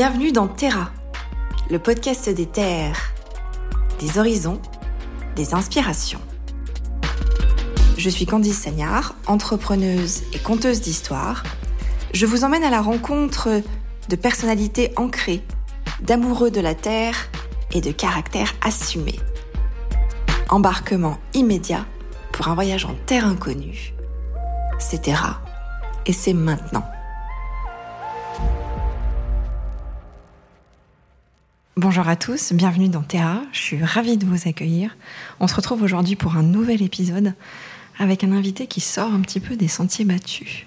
Bienvenue dans Terra, le podcast des terres, des horizons, des inspirations. Je suis Candice Sagnard, entrepreneuse et conteuse d'histoire. Je vous emmène à la rencontre de personnalités ancrées, d'amoureux de la terre et de caractères assumés. Embarquement immédiat pour un voyage en terre inconnue. C'est Terra et c'est maintenant. Bonjour à tous, bienvenue dans Terra, je suis ravie de vous accueillir. On se retrouve aujourd'hui pour un nouvel épisode avec un invité qui sort un petit peu des sentiers battus.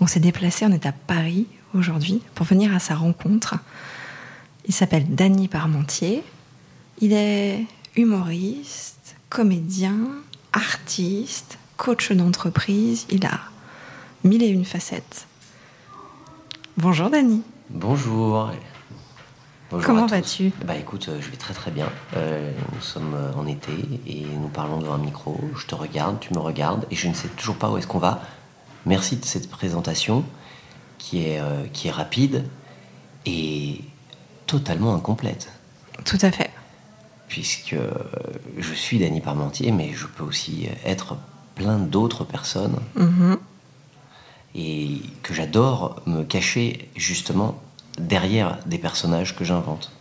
On s'est déplacé, on est à Paris aujourd'hui pour venir à sa rencontre. Il s'appelle Danny Parmentier, il est humoriste, comédien, artiste, coach d'entreprise, il a mille et une facettes. Bonjour Danny. Bonjour. Comment vas-tu? Bah écoute, euh, je vais très très bien. Euh, nous sommes euh, en été et nous parlons devant un micro. Je te regarde, tu me regardes et je ne sais toujours pas où est-ce qu'on va. Merci de cette présentation qui est, qui est rapide et totalement incomplète. Tout à fait. Puisque je suis Dany Parmentier, mais je peux aussi être plein d'autres personnes. Mhm. Et que j'adore me cacher justement derrière des personnages que j'invente.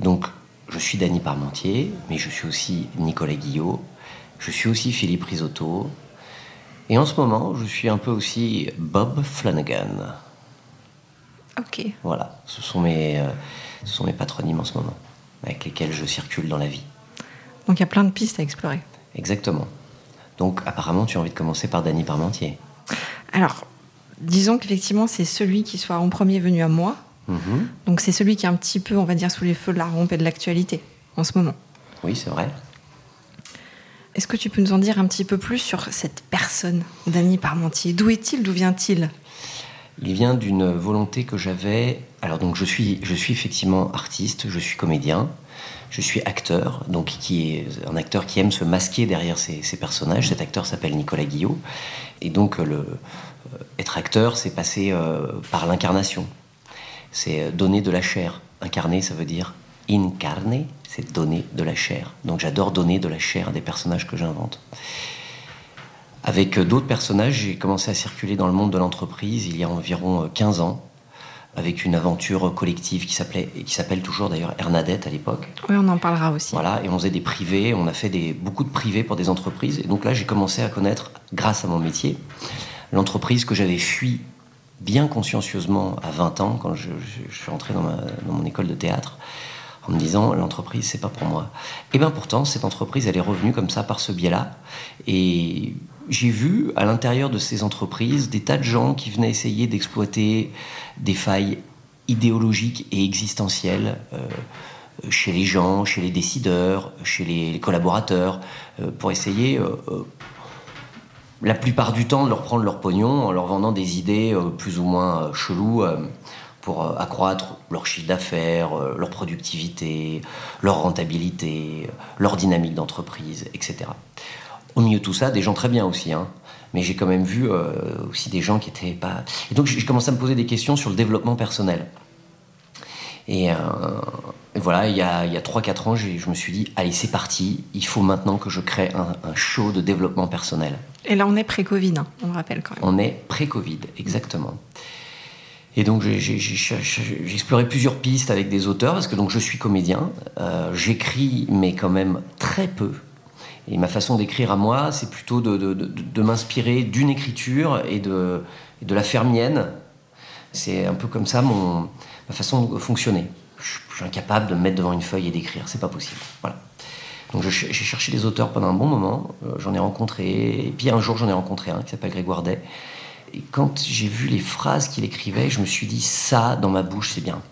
Donc, je suis Dany Parmentier, mais je suis aussi Nicolas Guillot, je suis aussi Philippe Risotto, et en ce moment, je suis un peu aussi Bob Flanagan. Ok. Voilà, ce sont mes, euh, ce sont mes patronymes en ce moment, avec lesquels je circule dans la vie. Donc il y a plein de pistes à explorer. Exactement. Donc apparemment, tu as envie de commencer par Dany Parmentier. Alors, disons qu'effectivement, c'est celui qui soit en premier venu à moi. Mhm. Donc c'est celui qui est un petit peu, on va dire, sous les feux de la rampe et de l'actualité en ce moment. Oui, c'est vrai. Est-ce que tu peux nous en dire un petit peu plus sur cette personne, Dany Parmentier? D'où est-il? D'où vient-il? Il vient d'une volonté que j'avais. Alors donc je suis, je suis effectivement artiste, je suis comédien, je suis acteur, donc qui est un acteur qui aime se masquer derrière ses, ses personnages. Cet acteur s'appelle Nicolas Guillot, et donc le être acteur, c'est passer euh, par l'incarnation, c'est donner de la chair. Incarner, ça veut dire incarner, c'est donner de la chair. Donc j'adore donner de la chair à des personnages que j'invente. Avec d'autres personnages, j'ai commencé à circuler dans le monde de l'entreprise il y a environ 15 ans, avec une aventure collective qui s'appelait qui s'appelle toujours d'ailleurs Hernadette à l'époque. Oui, on en parlera aussi. Voilà, et on faisait des privés, on a fait des, beaucoup de privés pour des entreprises. Et donc là, j'ai commencé à connaître, grâce à mon métier, l'entreprise que j'avais fui bien consciencieusement à 20 ans, quand je, suis entré dans, mon école de théâtre, en me disant l'entreprise, c'est pas pour moi. Et bien pourtant, cette entreprise, elle est revenue comme ça par ce biais-là. Et j'ai vu à l'intérieur de ces entreprises des tas de gens qui venaient essayer d'exploiter des failles idéologiques et existentielles. Euh, chez les gens, chez les décideurs, chez les, les collaborateurs, euh, pour essayer euh, la plupart du temps de leur prendre leur pognon en leur vendant des idées euh, plus ou moins euh, cheloues euh, pour accroître leur chiffre d'affaires, leur productivité, leur rentabilité, leur dynamique d'entreprise, etc. Au milieu de tout ça, des gens très bien aussi, hein, mais j'ai quand même vu aussi des gens qui étaient pas. Et donc j'ai commencé à me poser des questions sur le développement personnel. Et, euh, et, voilà, il y a, a 3-4 ans, je me suis dit, allez, c'est parti, il faut maintenant que je crée un, un show de développement personnel. Et là, on est pré-Covid, hein, on rappelle quand même. On est pré-Covid, exactement. Et donc j'ai exploré plusieurs pistes avec des auteurs, parce que donc je suis comédien, euh, j'écris, mais quand même très peu. Et ma façon d'écrire à moi, c'est plutôt de, de, de, de m'inspirer d'une écriture et de, de la faire mienne. C'est un peu comme ça mon, ma façon de fonctionner. Je, suis incapable de me mettre devant une feuille et d'écrire, c'est pas possible. Voilà. Donc j'ai cherché des auteurs pendant un bon moment, euh, j'en ai rencontré, et puis un jour j'en ai rencontré un qui s'appelle Grégoire Day. Et quand j'ai vu les phrases qu'il écrivait, je me suis dit ça dans ma bouche c'est bien.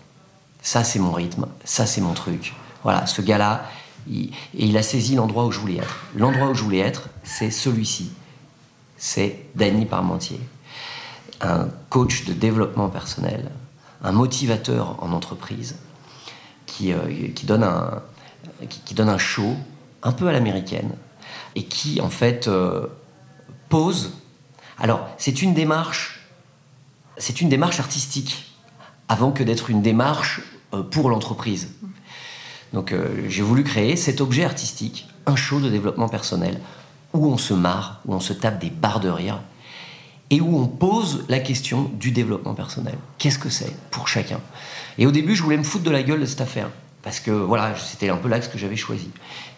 Ça c'est mon rythme, ça c'est mon truc. Voilà, ce gars-là, et il a saisi l'endroit où je voulais être. L'endroit où je voulais être, c'est celui-ci. C'est Danny Parmentier, un coach de développement personnel, un motivateur en entreprise qui, euh, qui, donne un, qui, donne un show un peu à l'américaine et qui en fait euh, pose. Alors c'est une démarche, c'est une démarche artistique avant que d'être une démarche euh, pour l'entreprise. Donc j'ai voulu créer cet objet artistique, un show de développement personnel, où on se marre, où on se tape des barres de rire, et où on pose la question du développement personnel. Qu'est-ce que c'est pour chacun? Et au début, je voulais me foutre de la gueule de cette affaire. Parce que voilà, c'était un peu l'axe que j'avais choisi.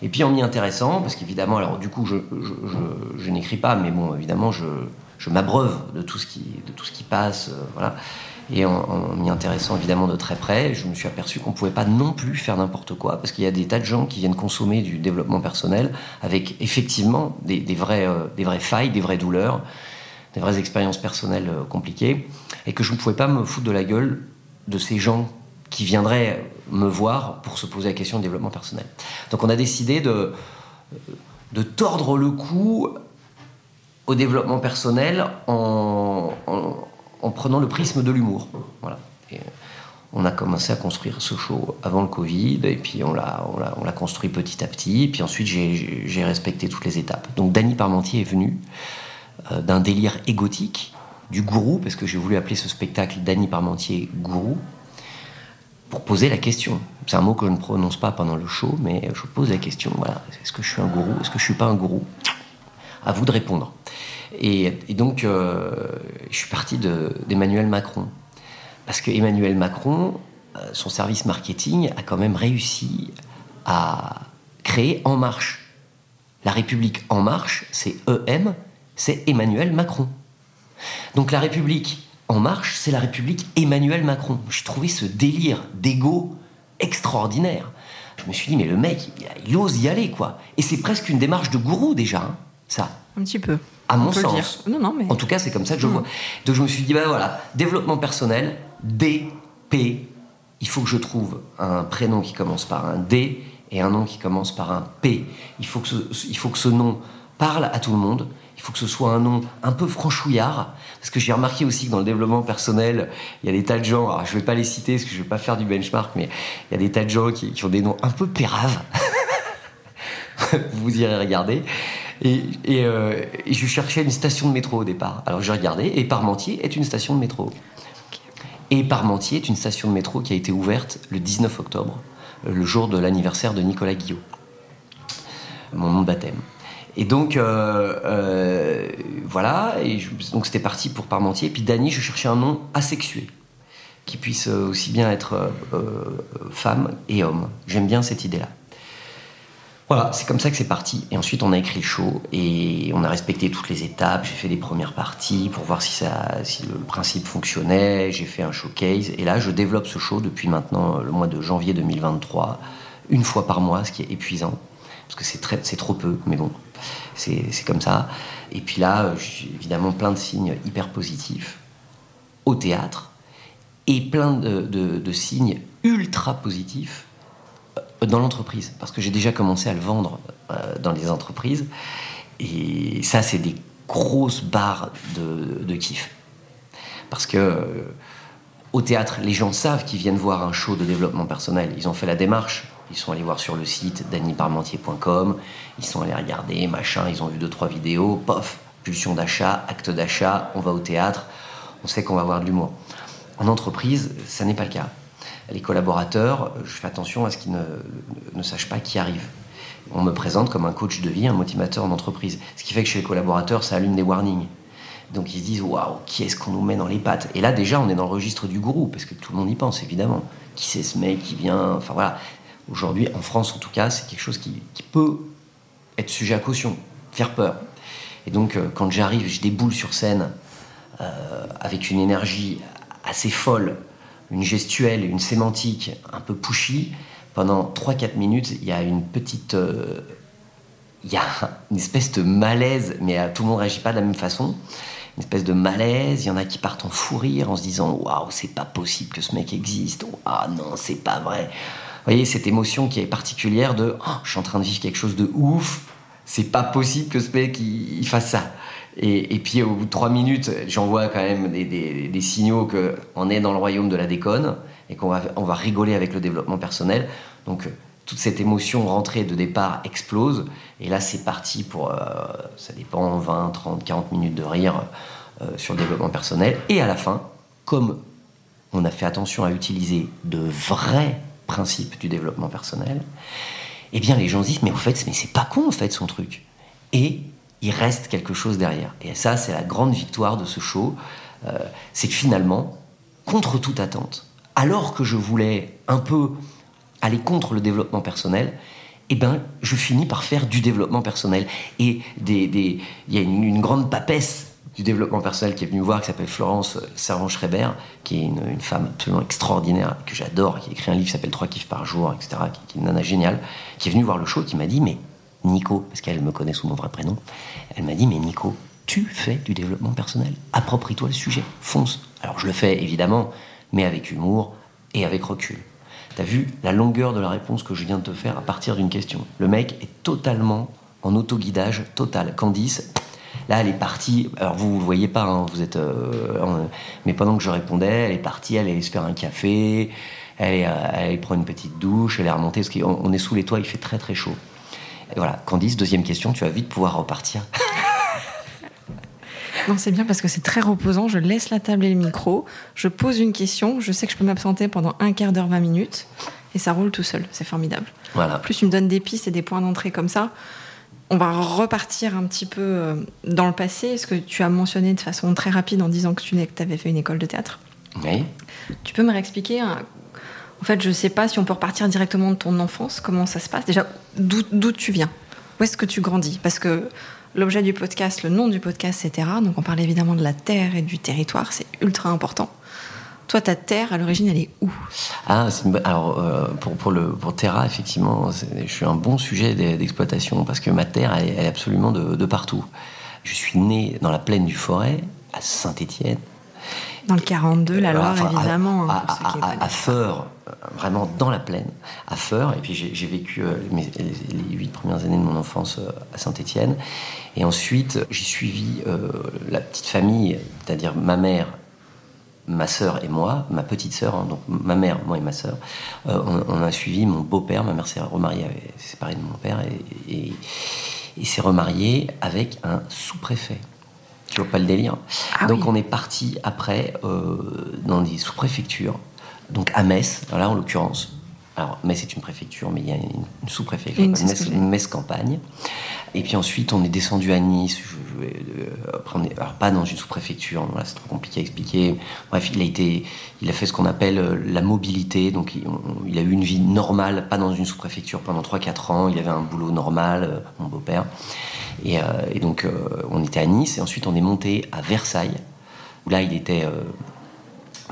Et puis en m'y intéressant, parce qu'évidemment, alors du coup, je, n'écris pas, mais bon, évidemment, je, m'abreuve de tout ce qui, de tout ce qui passe, euh, voilà. Et en, m'y intéressant évidemment de très près, je me suis aperçu qu'on ne pouvait pas non plus faire n'importe quoi, parce qu'il y a des tas de gens qui viennent consommer du développement personnel avec effectivement des, vraies, euh, des vraies failles, des vraies douleurs, des vraies expériences personnelles euh, compliquées, et que je ne pouvais pas me foutre de la gueule de ces gens qui viendraient me voir pour se poser la question du développement personnel. Donc on a décidé de, de tordre le cou au développement personnel en en prenant le prisme de l'humour. Voilà. on a commencé à construire ce show avant le Covid, et puis on l'a, on l'a, construit petit à petit, et puis ensuite j'ai, respecté toutes les étapes. Donc Danny Parmentier est venu euh, d'un délire égotique, du gourou, parce que j'ai voulu appeler ce spectacle Danny Parmentier gourou, pour poser la question. C'est un mot que je ne prononce pas pendant le show, mais je pose la question. Voilà, est-ce que je suis un gourou? Est-ce que je suis pas un gourou? À vous de répondre. Et, donc, euh, je suis parti d'Emmanuel Macron. Parce que Emmanuel Macron, euh, son service marketing, a quand même réussi à créer En Marche. La République En Marche, c'est EM, c'est Emmanuel Macron. Donc la République En Marche, c'est la République Emmanuel Macron. J'ai trouvé ce délire d'ego extraordinaire. Je me suis dit, mais le mec, il, ose y aller, quoi. Et c'est presque une démarche de gourou déjà, hein, ça. Un petit peu à mon sens. Non, non, mais... En tout cas, c'est comme ça que je mm. vois. Donc je me suis dit, bah voilà, développement personnel, D, P. Il faut que je trouve un prénom qui commence par un D et un nom qui commence par un P. Il faut que ce, il faut que ce nom parle à tout le monde. Il faut que ce soit un nom un peu franchouillard. Parce que j'ai remarqué aussi que dans le développement personnel, il y a des tas de gens, alors je ne vais pas les citer parce que je ne vais pas faire du benchmark, mais il y a des tas de gens qui, qui ont des noms un peu péraves. Vous irez regarder. Euh, et, je cherchais une station de métro au départ. Alors j'ai regardé, et Parmentier est une station de métro. Et Parmentier est une station de métro qui a été ouverte le 19 octobre, le jour de l'anniversaire de Nicolas Guillot, mon nom de baptême. Et donc, euh, voilà, et donc c'était parti pour Parmentier. Et puis Dany, je cherchais un nom asexué, qui puisse aussi bien être femme et homme. J'aime bien cette idée-là. Voilà, c'est comme ça que c'est parti. Et ensuite, on a écrit le show et on a respecté toutes les étapes. J'ai fait des premières parties pour voir si, le principe fonctionnait. J'ai fait un showcase. Et là, je développe ce show depuis maintenant le mois de janvier 2023, une fois par mois, ce qui est épuisant. Parce que c'est trop peu, mais bon, c'est, comme ça. Et puis là, j'ai évidemment plein de signes hyper positifs au théâtre et plein de, signes ultra positifs dans l'entreprise, parce que j'ai déjà commencé à le vendre euh, dans les entreprises. Et ça, c'est des grosses barres de, de kiff. Parce que euh, au théâtre, les gens savent qu'ils viennent voir un show de développement personnel. Ils ont fait la démarche. Ils sont allés voir sur le site daniparmentier.com. Ils sont allés regarder, machin. Ils ont vu deux, trois vidéos. Pof, pulsion d'achat, acte d'achat. On va au théâtre. On sait qu'on va avoir de l'humour. En entreprise, ça n'est pas le cas les collaborateurs, je fais attention à ce qu'ils ne, sachent pas qui arrive. On me présente comme un coach de vie, un motivateur en entreprise. Ce qui fait que chez les collaborateurs, ça allume des warnings. Donc ils se disent waouh, qui est-ce qu'on nous met dans les pattes? Et là déjà, on est dans le registre du gourou, parce que tout le monde y pense évidemment. Qui c'est ce mec qui vient? Enfin voilà. Aujourd'hui, en France en tout cas, c'est quelque chose qui, peut être sujet à caution, faire peur. Et donc euh, quand j'arrive, je déboule sur scène euh, avec une énergie assez folle, une gestuelle, une sémantique un peu pushy, pendant 3-4 minutes, il y a une petite. Euh, il y a une espèce de malaise, mais tout le monde réagit pas de la même façon. Une espèce de malaise, il y en a qui partent en fou rire en se disant Waouh, c'est pas possible que ce mec existe. Ah non, c'est pas vrai. Voyez, cette émotion qui est particulière de oh, Je suis en train de vivre quelque chose de ouf, c'est pas possible que ce mec il fasse ça. Et, puis au bout de trois minutes, j'envoie quand même des, signaux qu'on est dans le royaume de la déconne et qu'on va, on va rigoler avec le développement personnel. Donc toute cette émotion rentrée de départ explose. Et là, c'est parti pour, euh, ça dépend, 20, 30, 40 minutes de rire euh, sur le développement personnel. Et à la fin, comme on a fait attention à utiliser de vrais principes du développement personnel, eh bien les gens disent mais en fait mais c'est pas con en fait son truc. Et il reste quelque chose derrière. Et ça c'est la grande victoire de ce show, euh, c'est que finalement, contre toute attente, alors que je voulais un peu aller contre le développement personnel, eh ben, je finis par faire du développement personnel. Et il y a une, grande papesse du développement personnel qui est venue me voir, qui s'appelle Florence Servan-Schreiber, qui est une, femme absolument extraordinaire, que j'adore, qui écrit un livre qui s'appelle Trois kiffs par jour, etc., qui, est une nana géniale, qui est venue voir le show, qui m'a dit, mais Nico, parce qu'elle me connaît sous mon vrai prénom, elle m'a dit, mais Nico, tu fais du développement personnel, approprie-toi le sujet, fonce. Alors je le fais évidemment, mais avec humour et avec recul. T'as vu la longueur de la réponse que je viens de te faire à partir d'une question. Le mec est totalement en autoguidage total. Candice, là, elle est partie. Alors vous, vous le voyez pas, hein, vous êtes. Euh, mais pendant que je répondais, elle est partie, elle allait se faire un café, elle est, euh, elle prendre une petite douche, elle est remontée parce qu'on est sous les toits, il fait très très chaud. Et voilà, Candice, deuxième question, tu vas vite pouvoir repartir. Non, c'est bien parce que c'est très reposant. Je laisse la table et le micro, je pose une question, je sais que je peux m'absenter pendant un quart d'heure, 20 minutes, et ça roule tout seul. C'est formidable. Voilà. Plus tu me donnes des pistes et des points d'entrée comme ça. On va repartir un petit peu euh, dans le passé, ce que tu as mentionné de façon très rapide en disant que tu avais fait une école de théâtre? Oui. Tu peux me réexpliquer hein, En fait, je ne sais pas si on peut repartir directement de ton enfance, comment ça se passe? Déjà, d'où tu viens? Où est-ce que tu grandis? Parce que L'objet du podcast, le nom du podcast, c'est Terra. Donc on parle évidemment de la terre et du territoire, c'est ultra important. Toi, ta terre, à l'origine, elle est où? Ah, alors euh, pour, pour, le, pour Terra, effectivement, je suis un bon sujet d'exploitation parce que ma terre, elle, est absolument de, partout. Je suis né dans la plaine du Forêt, à Saint-Étienne. Dans le 42, la Loire, évidemment. Hein, à, à, Feur, vraiment dans la plaine, à Feur. Et puis j'ai vécu euh, les huit premières années de mon enfance euh, à Saint-Étienne. Et ensuite, j'ai suivi euh, la petite famille, c'est-à-dire ma mère, ma sœur et moi, ma petite sœur, hein, donc ma mère, moi et ma sœur. on, a suivi mon beau-père, ma mère s'est remariée, s'est séparée de mon père et, et, s'est remariée avec un sous-préfet. Tu vois pas le délire ah Donc on est parti après dans des sous-préfectures donc à Metz, là en l'occurrence. Alors Metz est une préfecture, mais il y a une, sous-préfecture, une, Metz, campagne. Et puis ensuite, on est descendu à Nice. après, alors pas dans une sous-préfecture, là c'est trop compliqué à expliquer. Bref, il a été, il a fait ce qu'on appelle euh, la mobilité. Donc il, a eu une vie normale, pas dans une sous-préfecture pendant 3-4 ans. Il avait un boulot normal, euh, mon beau-père. Et, euh, donc on était à Nice et ensuite on est monté à Versailles. Où là, il était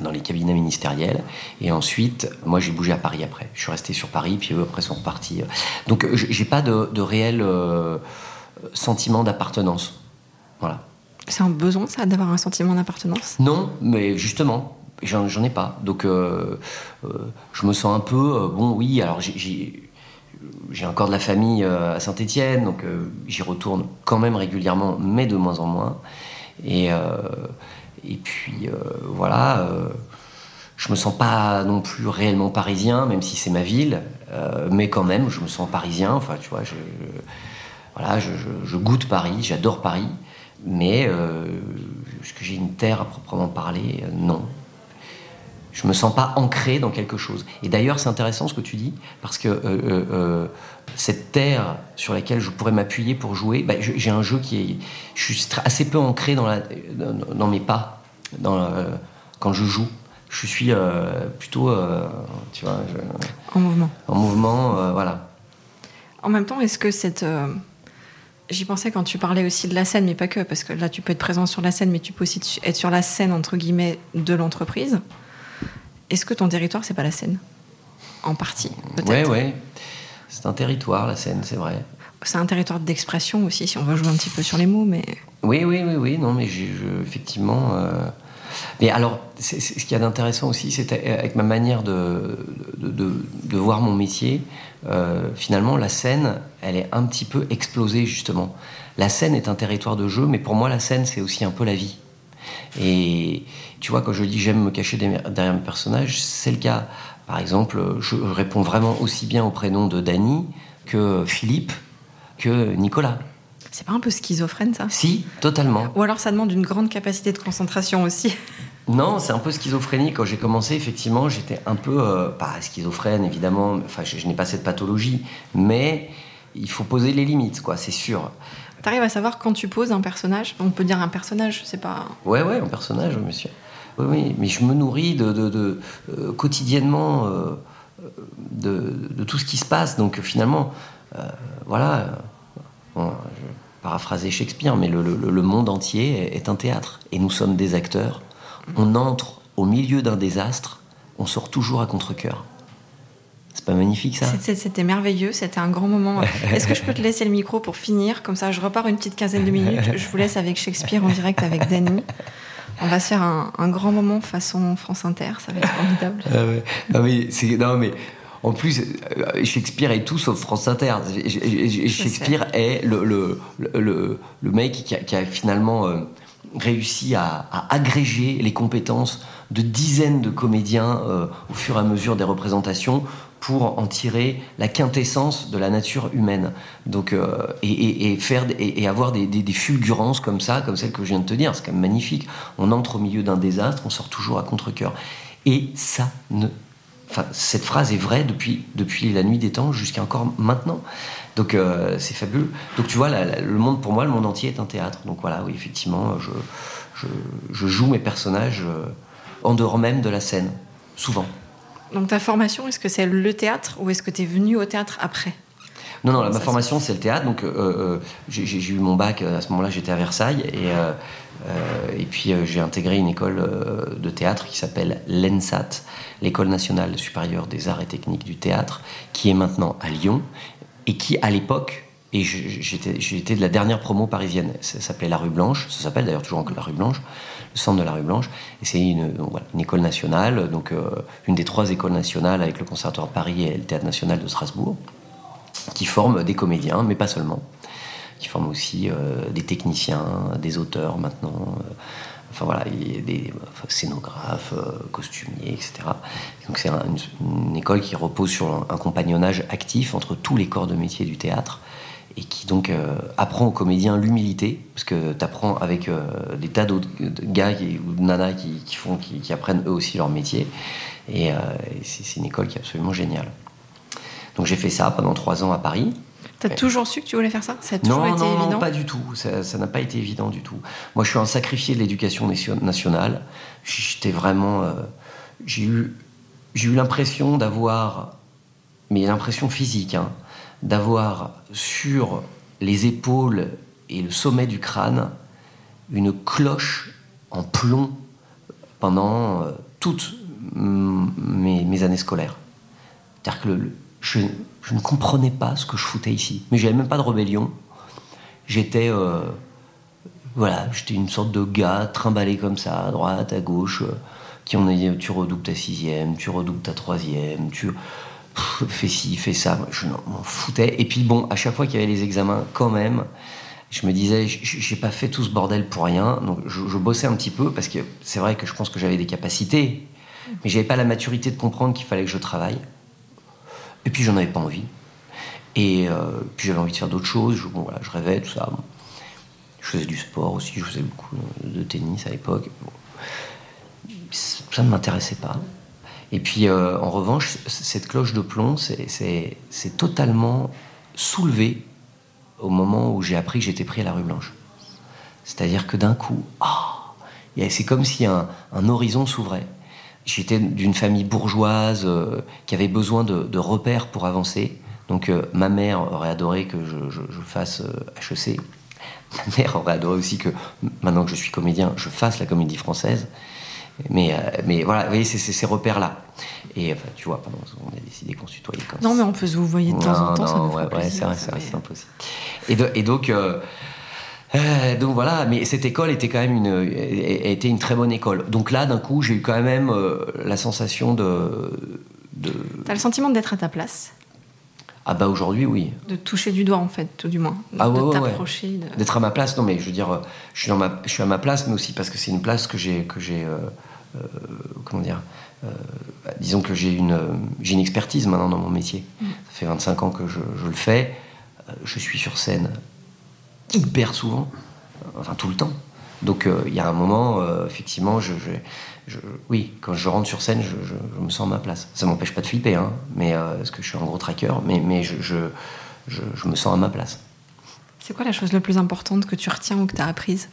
dans les cabinets ministériels. Et ensuite, moi, j'ai bougé à Paris après. Je suis resté sur Paris, puis eux, après, sont repartis. Donc, j'ai pas de, réel euh, sentiment d'appartenance. Voilà. C'est un besoin, ça, d'avoir un sentiment d'appartenance? Non, mais justement, j'en ai pas. Donc, euh, euh, je me sens un peu. bon, oui, alors j'ai encore de la famille à Saint-Étienne, donc j'y retourne quand même régulièrement, mais de moins en moins. Et, et puis euh, voilà, euh, je me sens pas non plus réellement parisien, même si c'est ma ville, euh, mais quand même, je me sens parisien. Enfin, tu vois, je, voilà, je, goûte Paris, j'adore Paris, mais est-ce que j'ai une terre à proprement parler? Non. Je me sens pas ancré dans quelque chose. Et d'ailleurs, c'est intéressant ce que tu dis, parce que cette terre sur laquelle je pourrais m'appuyer pour jouer, bah, j'ai un jeu qui est. Je suis assez peu ancré dans, mes pas dans quand je joue. Je suis euh, plutôt. Euh, tu vois. en mouvement. En mouvement, euh, voilà. En même temps, est-ce que cette. J'y pensais quand tu parlais aussi de la scène, mais pas que, parce que là, tu peux être présent sur la scène, mais tu peux aussi être sur la scène, entre guillemets, de l'entreprise. Est-ce que ton territoire, c'est pas la scène? En partie, peut-être Oui, oui. C'est un territoire, la scène, c'est vrai. C'est un territoire d'expression aussi, si on veut jouer un petit peu sur les mots, mais. Oui, oui, oui, oui. Non, mais effectivement. Euh, mais alors, ce qu'il y a d'intéressant aussi, c'est avec ma manière de, de, voir mon métier, euh, finalement, la scène, elle est un petit peu explosée, justement. La scène est un territoire de jeu, mais pour moi, la scène, c'est aussi un peu la vie. Et tu vois, quand je dis j'aime me cacher derrière mes personnages, c'est le cas. Par exemple, je réponds vraiment aussi bien au prénom de Dany que Philippe, que Nicolas. C'est pas un peu schizophrène ça? Si, totalement. Ou alors ça demande une grande capacité de concentration aussi. Non, c'est un peu schizophrénique. Quand j'ai commencé, effectivement, j'étais un peu, euh, pas schizophrène évidemment, enfin je, je n'ai pas cette pathologie, mais il faut poser les limites, quoi, c'est sûr. T'arrives à savoir quand tu poses un personnage? On peut dire un personnage, c'est pas. Ouais, ouais, un personnage, monsieur. Oui, oui, mais je me nourris de, de, de euh, quotidiennement euh, de, de tout ce qui se passe. Donc finalement, voilà, bon, je vais paraphraser Shakespeare, mais le, le- le monde entier est un théâtre et nous sommes des acteurs. On entre au milieu d'un désastre, on sort toujours à contre-cœur. C'est pas magnifique ça? C'était merveilleux, c'était un grand moment. Est-ce que je peux te laisser le micro pour finir? Comme ça, je repars une petite quinzaine de minutes. Je vous laisse avec Shakespeare en direct avec Dany. On va se faire un, un grand moment façon France Inter, ça va être formidable. Ah ouais. Non mais non mais en plus euh, Shakespeare est tout sauf France Inter. Shakespeare est le le, le, mec qui a, qui a finalement euh, réussi à, à agréger les compétences de dizaines de comédiens euh, au fur et à mesure des représentations pour en tirer la quintessence de la nature humaine. Donc, euh, et, et- et faire et, et avoir des, des- des fulgurances comme ça, comme celle que je viens de te dire, c'est quand même magnifique. On entre au milieu d'un désastre, on sort toujours à contre-cœur. Et ça ne Enfin, cette phrase est vraie depuis, depuis la nuit des temps jusqu'à encore maintenant. Donc euh, c'est fabuleux. Donc tu vois, la- la- le monde pour moi, le monde entier est un théâtre. Donc voilà, oui, effectivement, je, je, je joue mes personnages euh, en dehors même de la scène, souvent. Donc ta formation, est-ce que c'est le théâtre ou est-ce que tu es venu au théâtre après? Non, non, ma ça formation, c'est le théâtre. Donc, euh, j'ai eu mon bac, à ce moment-là, j'étais à Versailles. Et, et puis, euh, j'ai intégré une école euh, de théâtre qui s'appelle l'ENSAT, l'École nationale supérieure des arts et techniques du théâtre, qui est maintenant à Lyon. Et qui, à l'époque, et j'étais de la dernière promo parisienne, ça s'appelait La Rue Blanche, ça s'appelle d'ailleurs toujours La Rue Blanche, le centre de la Rue Blanche. Et c'est une, école nationale, donc euh, une des trois écoles nationales avec le Conservatoire de Paris et le Théâtre national de Strasbourg qui forment des comédiens, mais pas seulement, qui forment aussi euh, des techniciens, des auteurs maintenant, euh, enfin voilà, il y a des scénographes, euh, costumiers, etc. Donc c'est un- une, école qui repose sur un, compagnonnage actif entre tous les corps de métier du théâtre et qui donc apprend aux comédiens l'humilité, parce que tu apprends avec des tas d'autres gars qui- ou de nanas qui, font, qui, apprennent eux aussi leur métier, et, c'est une école qui est absolument géniale. Donc j'ai fait ça pendant trois ans à Paris. T'as toujours su que tu voulais faire ça? Ça a toujours Non, été non, évident? non, pas du tout. Ça n'a pas été évident du tout. Moi, je suis un sacrifié de l'éducation nation- nationale. J'étais vraiment. euh, j'ai eu, eu l'impression d'avoir, mais l'impression physique, hein, d'avoir sur les épaules et le sommet du crâne une cloche en plomb pendant euh, toutes mes, mes années scolaires. C'est-à-dire que le- le- je, je ne comprenais pas ce que je foutais ici. Mais j'avais même pas de rébellion. J'étais. euh, voilà, j'étais une sorte de gars trimballé comme ça, à droite, à gauche, euh, qui a dit tu redoubles ta sixième, tu redoubles ta troisième, tu fais ci, fais ça. Je m'en foutais. Et puis bon, à chaque fois qu'il y avait les examens, quand même, je me disais, j'ai pas fait tout ce bordel pour rien. Donc je, je bossais un petit peu parce que c'est vrai que je pense que j'avais des capacités, mais j'avais pas la maturité de comprendre qu'il fallait que je travaille. Et puis j'en avais pas envie. Et euh, puis j'avais envie de faire d'autres choses. Je, je rêvais, tout ça. Je faisais du sport aussi, je faisais beaucoup de tennis à l'époque. Ça ne m'intéressait pas. Et puis euh, en revanche, cette cloche de plomb, c'est- totalement soulevé au moment où j'ai appris que j'étais pris à la rue Blanche. C'est-à-dire que d'un coup, ah, c'est comme si un horizon s'ouvrait. J'étais d'une famille bourgeoise euh, qui avait besoin de, de repères pour avancer. Donc euh, ma mère aurait adoré que je, je- je fasse euh, HEC. Ma mère aurait adoré aussi que, maintenant que je suis comédien, je fasse la comédie française. Mais, euh, mais voilà, vous voyez, c'est ces repères-là. Et enfin, tu vois, pardon, on a décidé qu'on se tutoyait comme Non, mais on peut se vous voyez de temps en Non, temps, ça nous ouais, ouais, c'est vrai, c'est impossible. Et, de- et donc, euh, euh, donc voilà, mais cette école était quand même une, a été une très bonne école. Donc là, d'un coup, j'ai eu quand même euh, la sensation de, de T'as le sentiment d'être à ta place, ah bah aujourd'hui, oui, de toucher du doigt en fait, tout du moins, Ah ouais, de ouais, ouais. t'approcher. de- d'être à ma place. Non, mais je veux dire, euh, je suis, dans ma, je suis à ma place, mais aussi parce que c'est une place que j'ai, que j'ai, euh, euh, comment dire, euh, bah, disons que j'ai une, euh, j'ai une expertise maintenant dans mon métier. Mm. Ça fait 25 ans que je, je le fais. Euh, Je suis sur scène hyper souvent, enfin tout le temps. Donc il y a un moment, effectivement, je, oui, quand je rentre sur scène, je, me sens à ma place. Ça m'empêche pas de flipper, hein, mais, parce que je suis un gros tracker, mais, mais je, me sens à ma place. C'est quoi la chose la plus importante que tu retiens ou que tu as apprise?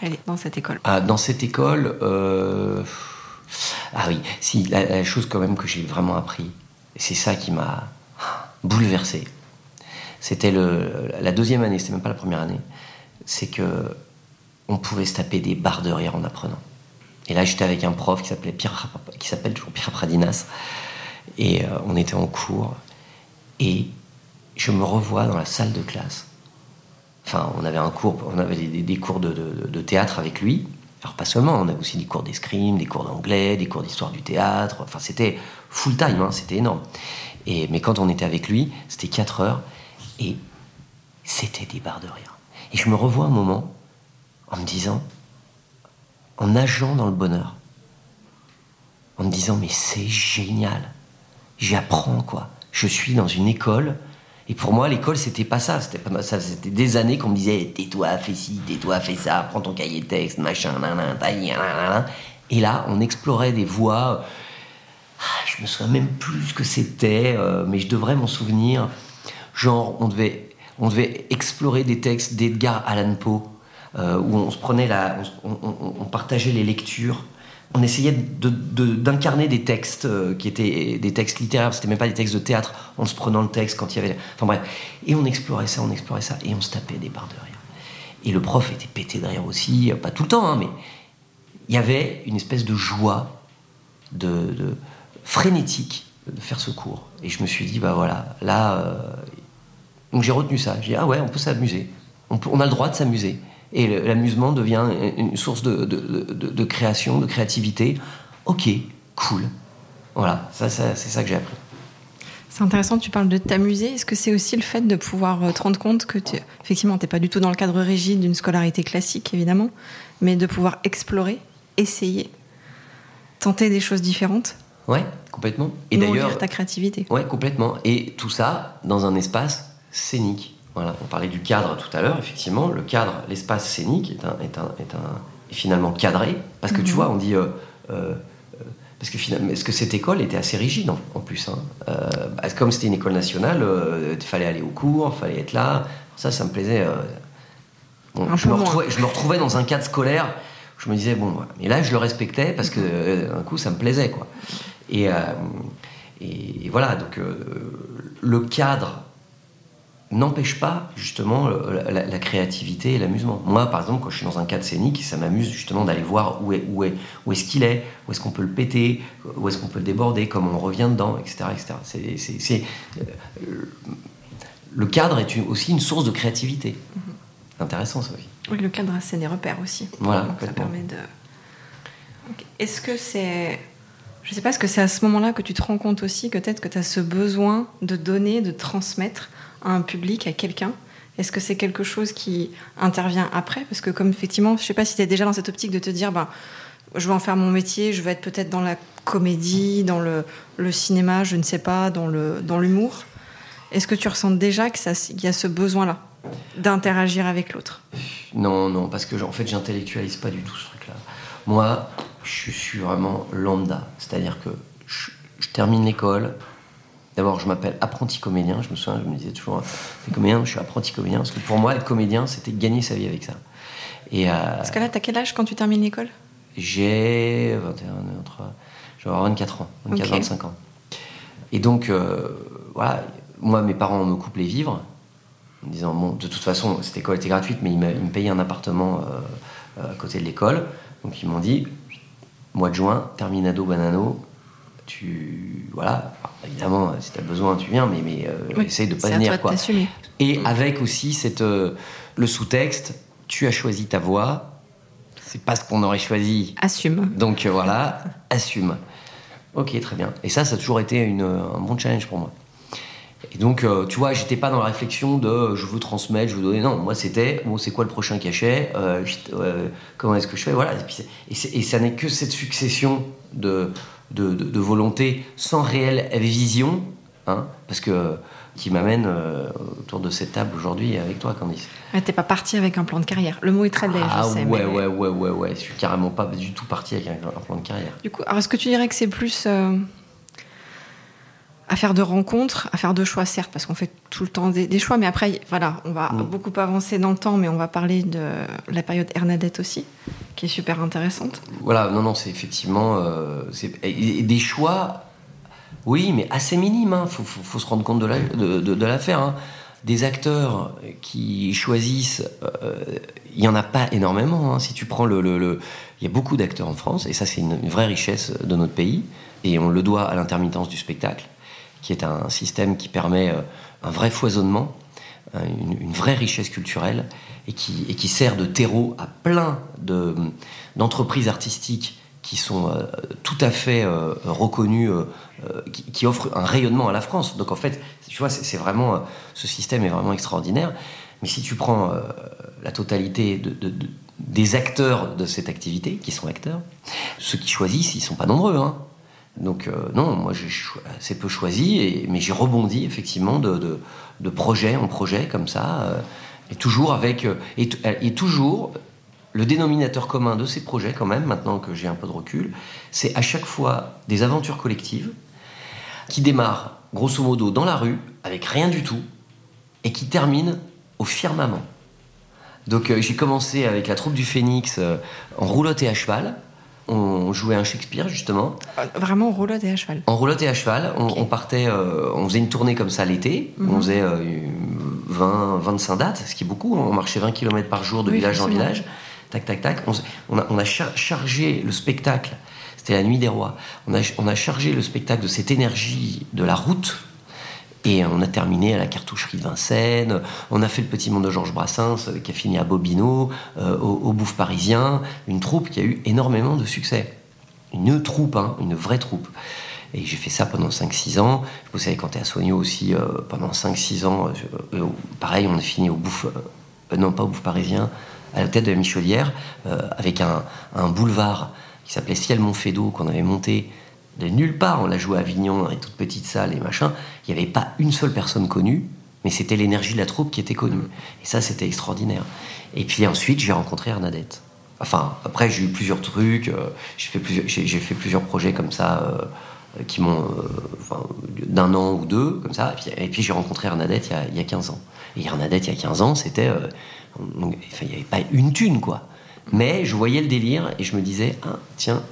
Allez, dans cette école ah, Dans cette école, ah oui, si, la, chose quand même que j'ai vraiment appris, c'est ça qui m'a bouleversé. C'était la deuxième année, c'était même pas la première année. C'est que on pouvait se taper des barres de rire en apprenant. Et là, j'étais avec un prof qui s'appelait qui s'appelle toujours Pierre Pradinas, et euh, on était en cours, et je me revois dans la salle de classe. Enfin, on avait un cours, on avait des, cours de, théâtre avec lui, alors pas seulement, on avait aussi des cours d'escrime, des cours d'anglais, des cours d'histoire du théâtre. Enfin, c'était full time, hein, c'était énorme. Et, mais quand on était avec lui, c'était 4 heures et c'était des barres de rire. Et je me revois un moment en me disant, en nageant dans le bonheur, en me disant, mais c'est génial, j'apprends quoi. Je suis dans une école et pour moi, l'école, c'était pas ça. C'était pas ça. C'était des années qu'on me disait tais-toi, fais ci, tais-toi, fais ça, prends ton cahier de texte, machin, nan, Et là, on explorait des voies. Ah, je me souviens même plus ce que c'était, euh, mais je devrais m'en souvenir. Genre, on devait, on devait explorer des textes d'Edgar Allan Poe, euh, où on se prenait la, on partageait les lectures on essayait d'incarner des textes euh, qui étaient des textes littéraires, c'était même pas des textes de théâtre, en se prenant le texte quand il y avait. Enfin bref. Et on explorait ça, on explorait ça, et on se tapait des barres de rire. Et le prof était pété de rire aussi, pas tout le temps, hein, mais il y avait une espèce de joie, de, frénétique de faire ce cours. Et je me suis dit, bah voilà, là. Euh, donc j'ai retenu ça. J'ai dit, ah ouais, on peut s'amuser. on a le droit de s'amuser. Et l'amusement devient une source de, création, de créativité. Ok, cool. Voilà, ça, c'est ça que j'ai appris. C'est intéressant, tu parles de t'amuser. Est-ce que c'est aussi le fait de pouvoir euh, te rendre compte que, tu, effectivement, tu n'es pas du tout dans le cadre rigide d'une scolarité classique, évidemment, mais de pouvoir explorer, essayer, tenter des choses différentes? Ouais, complètement. Et d'ailleurs. ta créativité. Ouais, complètement. Et tout ça dans un espace scénique on parlait du cadre tout à l'heure, effectivement. Le cadre, l'espace scénique est, un, est, un, est, un, finalement cadré. Parce que tu mhm. vois, on dit. Euh, euh, parce que finalement, est-ce que cette école était assez rigide en, plus hein? Euh, bah, Comme c'était une école nationale, il fallait aller au cours, il fallait être là. Ça, ça me plaisait. je, me retrouvais, je, me retrouvais, dans un cadre scolaire. Où je me disais, bon, mais là, je le respectais parce que mhm. d'un coup, ça me plaisait. Quoi. Et, et voilà, donc le cadre n'empêche pas justement la, créativité et l'amusement. Moi, par exemple, quand je suis dans un cadre scénique, ça m'amuse justement d'aller voir où est où est où est-ce qu'il est, où est-ce qu'on peut le péter, où est-ce qu'on peut le déborder, comment on revient dedans, etc., etc. C'est, euh, le cadre est aussi une source de créativité. Mm-hmm. Intéressant ça aussi. Oui, le cadre, c'est des repères aussi. Voilà. ça permet de. Est-ce que c'est je ne sais pas, est-ce que c'est à ce moment-là que tu te rends compte aussi que peut-être que tu as ce besoin de donner, de transmettre un public, à quelqu'un? Est-ce que c'est quelque chose qui intervient après? Parce que comme effectivement, je ne sais pas si tu es déjà dans cette optique de te dire, ben, je vais en faire mon métier, je vais être peut-être dans la comédie, dans le, cinéma, je ne sais pas, dans l'humour. Dans Est-ce que tu ressens déjà qu'il y a ce besoin-là d'interagir avec l'autre? Non, non, parce que en fait, j'intellectualise pas du tout ce truc-là. Moi, je suis vraiment lambda, c'est-à-dire que je termine l'école, D'abord, je m'appelle apprenti comédien. Je me souviens, je me disais toujours, comédien, je suis apprenti comédien. Parce que pour moi, être comédien, c'était gagner sa vie avec ça. Et, euh, parce que là, t'as quel âge quand tu termines l'école? J'ai 21, entre, je vais avoir 24 ans, 24, 25 ans. Et donc, euh, voilà, moi, mes parents me coupent les vivres, en me disant, bon, de toute façon, cette école était gratuite, mais ils me, ils me payaient un appartement euh, à côté de l'école. Donc, ils m'ont dit, mois de juin, terminado banano, tu voilà évidemment si tu as besoin tu viens mais mais euh, essaye de pas venir quoi. et avec aussi cette euh, le sous-texte tu as choisi ta voix. C'est pas ce qu'on aurait choisi. Assume. Donc euh, voilà assume. Ok très bien. Et ça ça a toujours été une, un bon challenge pour moi. Et donc, tu vois, j'étais pas dans la réflexion de je veux transmettre, je veux donner. Non, moi c'était bon, c'est quoi le prochain cachet Comment est-ce que je fais Voilà. Et, et ça n'est que cette succession de, de, volonté sans réelle vision, hein, parce que qui m'amène euh, autour de cette table aujourd'hui avec toi, Candice. Ouais, T'es pas parti avec un plan de carrière. Le mot est très laid, Ah je sais. ouais, mais- ouais, ouais, ouais, ouais. Je suis carrément pas du tout parti avec un, un plan de carrière. Du coup, alors est-ce que tu dirais que c'est plus euh, affaire de rencontres, affaire de choix, certes, parce qu'on fait tout le temps des, des choix, mais après, voilà, on va Mm. beaucoup avancer dans le temps, mais on va parler de la période Hernadette aussi, qui est super intéressante. Voilà, non, non, c'est effectivement. euh, et- des choix, oui, mais assez minimes. Il faut, faut- faut se rendre compte de l'affaire. La, de, de- hein. Des acteurs qui choisissent, euh, il n'y en a pas énormément. hein. Si tu prends le. il y a beaucoup d'acteurs en France, et ça, c'est une, une vraie richesse de notre pays, et on le doit à l'intermittence du spectacle, qui est un système qui permet euh, un vrai foisonnement, euh, une, vraie richesse culturelle, et qui, sert de terreau à plein de, d'entreprises artistiques qui sont euh, tout à fait reconnues, qui, offrent un rayonnement à la France. Donc en fait, tu vois, c'est, vraiment, ce système est vraiment extraordinaire. Mais si tu prends la totalité de, de- de- des acteurs de cette activité, qui sont acteurs, ceux qui choisissent, ils sont pas nombreux. Hein. Donc euh, non, moi j'ai assez peu choisi, mais j'ai rebondi effectivement de, de, projet en projet comme ça, euh, et toujours avec euh, et, toujours le dénominateur commun de ces projets quand même, maintenant que j'ai un peu de recul, c'est à chaque fois des aventures collectives qui démarrent grosso modo dans la rue avec rien du tout et qui terminent au firmament. Donc j'ai commencé avec la troupe du Phénix en roulotte et à cheval. On jouait un Shakespeare justement. Euh, Vraiment roulotte et à cheval. En roulotte et à cheval, on, on partait, euh, on faisait une tournée comme ça l'été. Mhm. On faisait euh, 20, 25 dates, ce qui est beaucoup. On marchait 20 km par jour de Oui, village en village. Tac, tac, tac. On, a, on a char- chargé le spectacle. C'était la nuit des rois. On a, on a chargé le spectacle de cette énergie de la route. Et on a terminé à la cartoucherie de Vincennes. On a fait le petit monde de Georges Brassens, euh, qui a fini à Bobino, euh, au, au Bouffe Parisien. Une troupe qui a eu énormément de succès. Une troupe, hein, une vraie troupe. Et j'ai fait ça pendant 5-6 ans. Je bossais avec Anthea Soigneau aussi euh, pendant 5-6 ans. Pareil, on a fini au Bouffe, non pas au Bouffe Parisien, à la tête de la Michaudière, euh, avec un, un boulevard qui s'appelait Ciel Montfédo, qu'on avait monté de nulle part. On l'a joué à Avignon dans les toutes petites salles et machin. Il n'y avait pas une seule personne connue, mais c'était l'énergie de la troupe qui était connue. Et ça, c'était extraordinaire. Et puis ensuite, j'ai rencontré Hernadette. Enfin, après, j'ai eu plusieurs trucs. euh, j'ai fait plusieurs, projets comme ça euh, qui m'ont, euh, d'un an ou deux, comme ça. Et puis, j'ai rencontré Hernadette il y, a, il y a 15 ans. Et Hernadette, il y a 15 ans, c'était, euh, il n'y avait pas une thune, quoi. Mais je voyais le délire et je me disais, ah, tiens,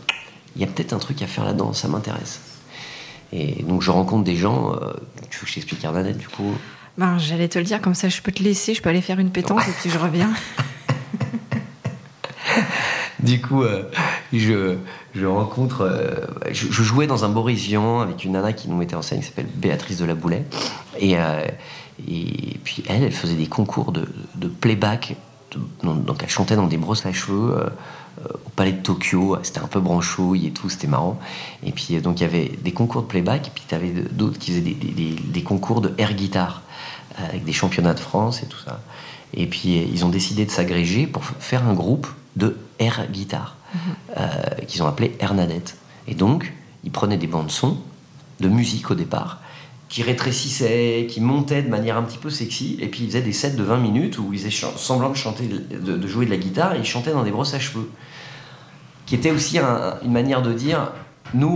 il y a peut-être un truc à faire là-dedans, ça m'intéresse. Et donc je rencontre des gens. euh, tu veux que je t'explique Hernadette, du coup? Ben, J'allais te le dire, comme ça je peux te laisser, je peux aller faire une pétanque et puis je reviens. Du coup, euh, je, je rencontre. euh, je, je jouais dans un Boris Vian avec une nana qui nous mettait en scène qui s'appelle Béatrice de la Boulet. Et, et puis elle, elle faisait des concours de, de playback. Donc elle chantait dans des brosses à cheveux euh, euh, au palais de Tokyo. C'était un peu branchouille et tout, c'était marrant. Et puis euh, donc il y avait des concours de playback. Et puis tu avais d'autres qui faisaient des, des- des- des concours de air guitare avec des championnats de France et tout ça. Et puis ils ont décidé de s'agréger pour faire un groupe de air guitare euh, qu'ils ont appelé Hernadette. Et donc ils prenaient des bandes son de musique au départ qui rétrécissait, qui montait de manière un petit peu sexy, et puis ils faisaient des sets de 20 minutes où ils faisaient semblant de chanter, jouer de la guitare, et ils chantaient dans des brosses à cheveux. Qui était aussi un- une manière de dire, nous,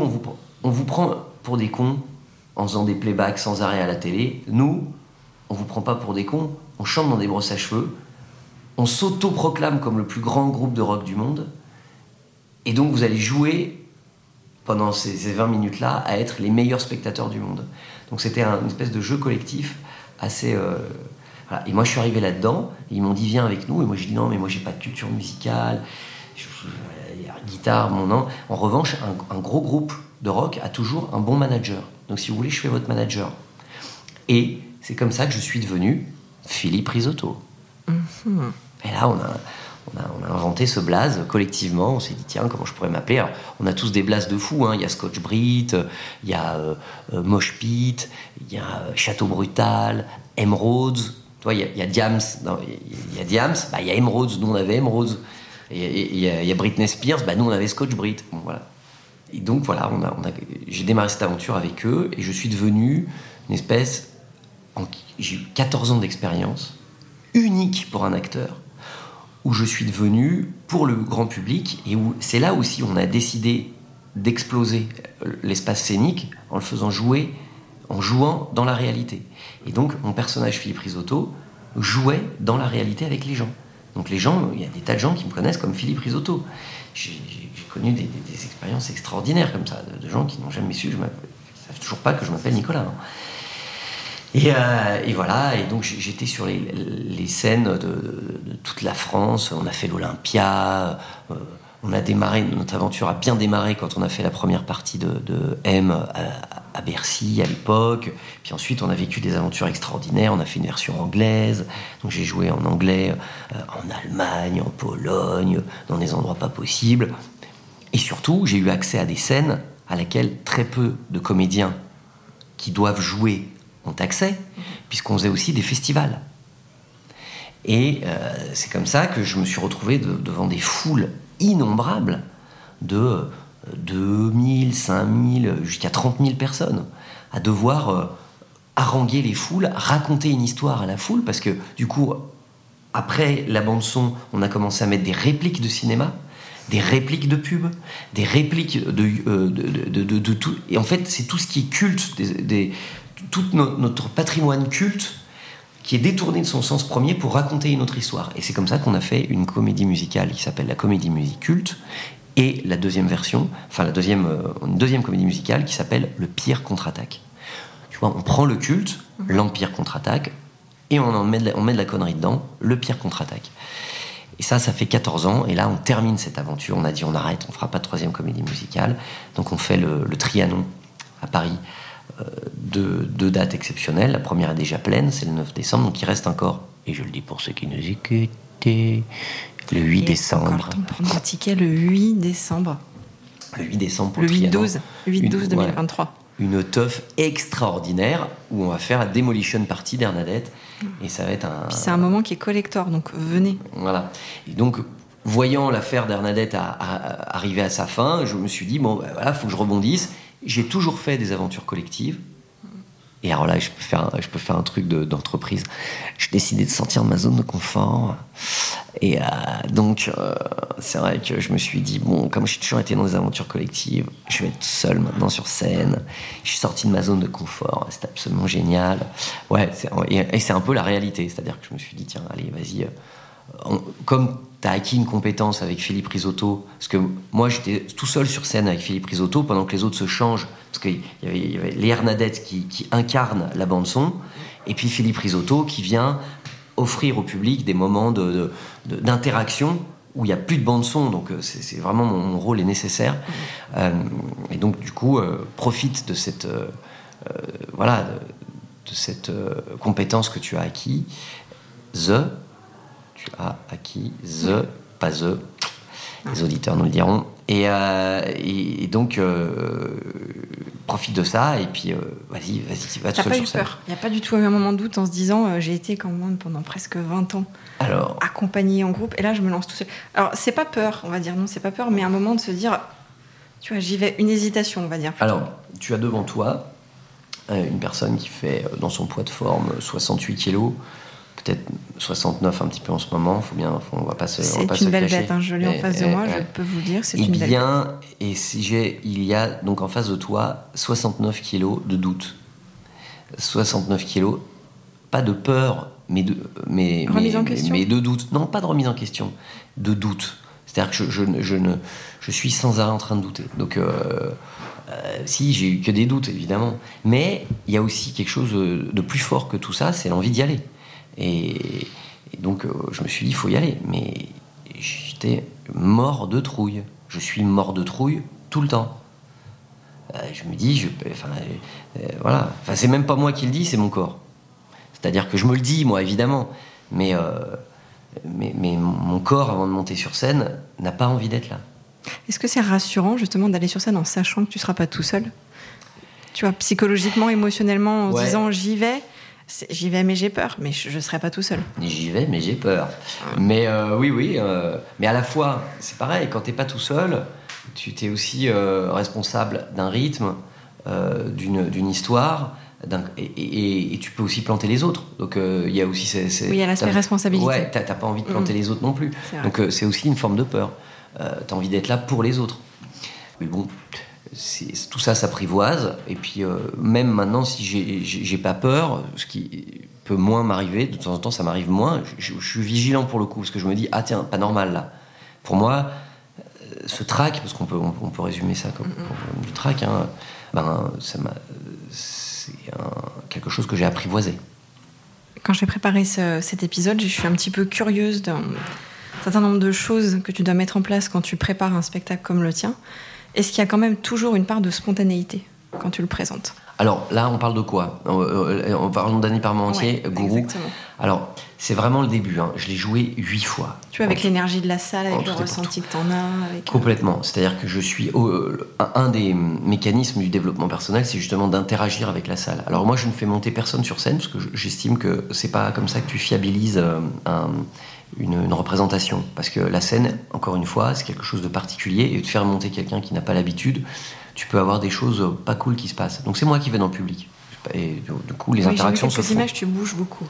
on vous, prend pour des cons en faisant des playbacks sans arrêt à la télé. Nous, on vous prend pas pour des cons, on chante dans des brosses à cheveux, on s'auto-proclame comme le plus grand groupe de rock du monde, et donc vous allez jouer pendant ces 20 minutes-là à être les meilleurs spectateurs du monde. Donc c'était un- une espèce de jeu collectif assez... euh, voilà. Et moi je suis arrivé là-dedans, ils m'ont dit viens avec nous, et moi j'ai dit non mais moi j'ai pas de culture musicale, je- je- a guitare, mon nom. En revanche, un, un gros groupe de rock a toujours un bon manager. Donc si vous voulez, je fais votre manager. Et c'est comme ça que je suis devenu Philippe Risotto. Et là, on a inventé ce blaze collectivement. On s'est dit, tiens, comment je pourrais m'appeler On a tous des blazes de fous. hein. Il y a Scotch Brit, il y a euh, euh, Mosh Pit, il y a euh, Château Brutal, Emerauds. Tu il y a, il Diams. il y a- Diams, bah, il y a. Nous, on avait Emerauds. Il y, a- Britney Spears, bah, nous, on avait Scotch Brit. Voilà. Et donc, voilà, j'ai démarré cette aventure avec eux et je suis devenu une espèce j'ai eu 14 ans d'expérience, unique pour un acteur, où je suis devenu pour le grand public et où c'est là aussi on a décidé d'exploser l'espace scénique en le faisant jouer, en jouant dans la réalité. Et donc mon personnage Philippe Risotto jouait dans la réalité avec les gens. Donc les gens, il y a des tas de gens qui me connaissent comme Philippe Risotto. J'ai connu des, expériences extraordinaires comme ça, de, gens qui n'ont jamais su, je ne savent toujours pas que je m'appelle Nicolas. Hein. Euh, et, voilà, et donc j'étais sur les, scènes de, toute la France, on a fait l'Olympia, euh, on a démarré, notre aventure a bien démarré quand on a fait la première partie de, M à, Bercy à l'époque. Puis ensuite, on a vécu des aventures extraordinaires. On a fait une version anglaise. Donc j'ai joué en anglais euh, en Allemagne, en Pologne, dans des endroits pas possibles. Et surtout, j'ai eu accès à des scènes à laquelle très peu de comédiens qui doivent jouer ont accès, puisqu'on faisait aussi des festivals. Et euh, c'est comme ça que je me suis retrouvé devant des foules innombrables de 2000, 5000, jusqu'à 30 000 personnes, à devoir euh, haranguer les foules, raconter une histoire à la foule, parce que du coup, après la bande-son, on a commencé à mettre des répliques de cinéma, des répliques de pub, des répliques de, euh, de, tout. Et en fait, c'est tout ce qui est culte, des, tout notre patrimoine culte qui est détourné de son sens premier pour raconter une autre histoire. Et c'est comme ça qu'on a fait une comédie musicale qui s'appelle la comédie musique culte, et la deuxième version, enfin la deuxième, euh, une deuxième comédie musicale qui s'appelle Le Pire contre-attaque. Tu vois, on prend le culte, mhm. l'Empire contre-attaque, et on, en met de la, on met de la connerie dedans, Le Pire contre-attaque. Et ça, ça fait 14 ans, et là on termine cette aventure, on a dit on arrête, on fera pas de troisième comédie musicale, donc on fait le, le Trianon à Paris deux, deux, dates exceptionnelles. La première est déjà pleine, c'est le 9 décembre, donc il reste encore, et je le dis pour ceux qui nous écoutent, le 8 décembre. Encore temps prendre un ticket le 8 décembre. Le 8 décembre pour le 8-12 8-12 2023. une teuf extraordinaire où on va faire la Demolition Party d'Ernadette. Et ça va être un. c'est un moment qui est collector, donc venez. Voilà. Et donc, voyant l'affaire d'Ernadette arriver à sa fin, je me suis dit, bon, ben voilà, faut que je rebondisse. J'ai toujours fait des aventures collectives. Et alors là, je peux faire, je peux faire un truc d'entreprise. j'ai décidé de sortir de ma zone de confort. Et euh, donc, euh, c'est vrai que je me suis dit, bon, comme j'ai toujours été dans des aventures collectives, je vais être seul maintenant sur scène. Je suis sorti de ma zone de confort. C'est absolument génial. Ouais, et, c'est un peu la réalité. C'est-à-dire que je me suis dit, tiens, allez, vas-y. Euh, comme tu acquis une compétence avec Philippe Risotto. Parce que moi, j'étais tout seul sur scène avec Philippe Risotto pendant que les autres se changent. Parce qu'il y avait, avait Léa qui, qui incarne la bande-son, et puis Philippe Risotto qui vient offrir au public des moments d'interaction où il n'y a plus de bande-son. Donc, euh, c'est vraiment mon, rôle est nécessaire. Euh, et donc, du coup, euh, profite de cette. voilà. De, cette compétence que tu as acquis, The, tu as acquis the, pas the, les auditeurs nous le diront. Et, euh, donc, euh, profite de ça et puis euh, vas-y, vas-y, va te pas eu peur? Il n'y a pas du tout eu un moment de doute en se disant j'ai été quand même pendant presque 20 ans Alors, accompagné en groupe et là je me lance tout seul. Alors, c'est pas peur, on va dire, non, c'est pas peur, mais un moment de se dire tu vois, j'y vais, une hésitation, on va dire. Alors, tu as devant toi une personne qui fait dans son poids de forme 68 kilos peut-être 69 un petit peu en ce moment. Faut bien, faut, on va pas se, C'est une belle bête, hein, je l'ai en face de moi, je peux vous dire, c'est une belle bien, Et si j'ai, il y a donc en face de toi 69 kilos de doute. 69 kilos, pas de peur, mais de, mais, remise en question. mais de doute. Non, pas de remise en question, de doute. C'est-à-dire que je, je, je, ne, je suis sans arrêt en train de douter. Donc, euh, euh, si, j'ai eu que des doutes, évidemment. Mais il y a aussi quelque chose de plus fort que tout ça, c'est l'envie d'y aller. Et, donc, euh, je me suis dit, il faut y aller. Mais j'étais mort de trouille. Je suis mort de trouille tout le temps. Euh, je me dis, je, enfin, euh, voilà. Enfin, c'est même pas moi qui le dis, c'est mon corps. C'est-à-dire que je me le dis, moi, évidemment. Mais, mais, mais, mon corps, avant de monter sur scène, n'a pas envie d'être là. Est-ce que c'est rassurant, justement, d'aller sur scène en sachant que tu ne seras pas tout seul? Tu vois, psychologiquement, émotionnellement, en se disant, j'y vais? J'y vais, mais j'ai peur. Mais je ne serai pas tout seul. J'y vais, mais j'ai peur. Mais euh, oui, oui. Euh, mais à la fois, c'est pareil. Quand tu n'es pas tout seul, tu es aussi euh, responsable d'un rythme, d'une histoire, et, tu peux aussi planter les autres. Donc euh, il y a aussi ces, oui, il y a l'aspect responsabilité. Ouais, t'as pas envie de planter mm. les autres non plus. Donc euh, c'est aussi une forme de peur. Euh, tu as envie d'être là pour les autres. Mais bon, tout ça s'apprivoise. Et puis même maintenant, si j'ai pas peur, ce qui peut moins m'arriver, de temps en temps ça m'arrive moins, je, suis vigilant pour le coup, parce que je me dis, ah tiens, pas normal là. Pour moi, ce trac, parce qu'on peut, on, peut résumer ça comme, du trac, hein, ben, c'est quelque chose que j'ai apprivoisé. Quand j'ai préparé cet épisode, je suis un petit peu curieuse d'un certain nombre de choses que tu dois mettre en place quand tu prépares un spectacle comme le tien. Est-ce qu'il y a quand même toujours une part de spontanéité quand tu le présentes alors là, on parle de quoi On parle d'Annie Parmentier, Gourou. Alors, c'est vraiment le début. Hein. Je l'ai joué huit fois. Tu vois, avec l'énergie de la salle, avec le ressenti que tu en as. Euh, Complètement. C'est-à-dire que je suis. Euh, un des mécanismes du développement personnel, c'est justement d'interagir avec la salle. Alors, moi, je ne fais monter personne sur scène, parce que j'estime que c'est pas comme ça que tu fiabilises euh, une, une, représentation. Parce que la scène, encore une fois, c'est quelque chose de particulier. Et de faire monter quelqu'un qui n'a pas l'habitude, tu peux avoir des choses pas cool qui se passent. Donc c'est moi qui vais dans le public. Et du coup, les interactions se font. images, tu bouges beaucoup.